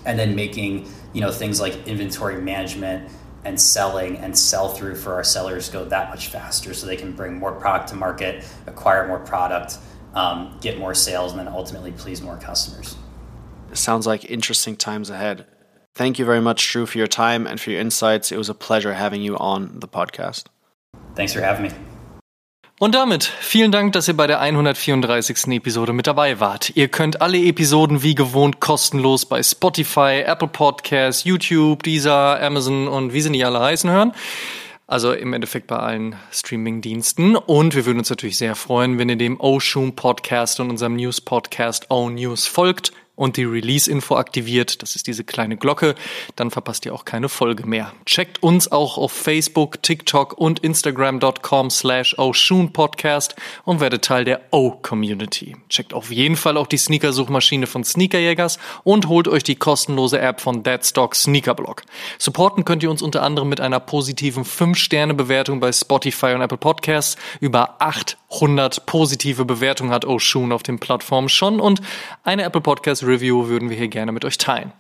and then making you know things like inventory management and selling and sell through for our sellers go that much faster so they can bring more product to market acquire more product um, get more sales, and then ultimately please more customers. sounds like interesting times ahead. Thank you very much, Drew, for your time and for your insights. It was a pleasure having you on the podcast. Thanks for having me. Und damit vielen Dank, dass ihr bei der 134. Episode mit dabei wart. Ihr könnt alle Episoden wie gewohnt kostenlos bei Spotify, Apple Podcasts, YouTube, Deezer, Amazon und wie sie nicht alle heißen hören. Also im Endeffekt bei allen Streaming-Diensten. Und wir würden uns natürlich sehr freuen, wenn ihr dem Oshun Podcast und unserem News-Podcast O News folgt und die Release-Info aktiviert, das ist diese kleine Glocke, dann verpasst ihr auch keine Folge mehr. Checkt uns auch auf Facebook, TikTok und Instagram.com slash Podcast und werdet Teil der O-Community. Checkt auf jeden Fall auch die Sneaker-Suchmaschine von Sneakerjägers und holt euch die kostenlose App von Deadstock Sneakerblog. Supporten könnt ihr uns unter anderem mit einer positiven 5-Sterne-Bewertung bei Spotify und Apple Podcasts. Über 800 positive Bewertungen hat Oshun auf den Plattformen schon und eine Apple Podcast Review würden wir hier gerne mit euch teilen.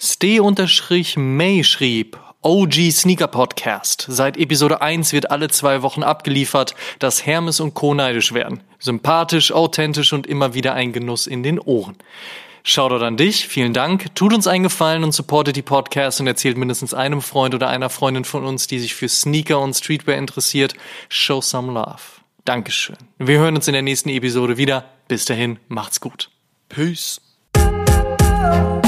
Stay-May schrieb, OG Sneaker Podcast. Seit Episode 1 wird alle zwei Wochen abgeliefert, dass Hermes und Co. neidisch werden. Sympathisch, authentisch und immer wieder ein Genuss in den Ohren. Shoutout an dich, vielen Dank. Tut uns einen Gefallen und supportet die Podcast und erzählt mindestens einem Freund oder einer Freundin von uns, die sich für Sneaker und Streetwear interessiert. Show some love. Dankeschön. Wir hören uns in der nächsten Episode wieder. Bis dahin, macht's gut. Peace. oh,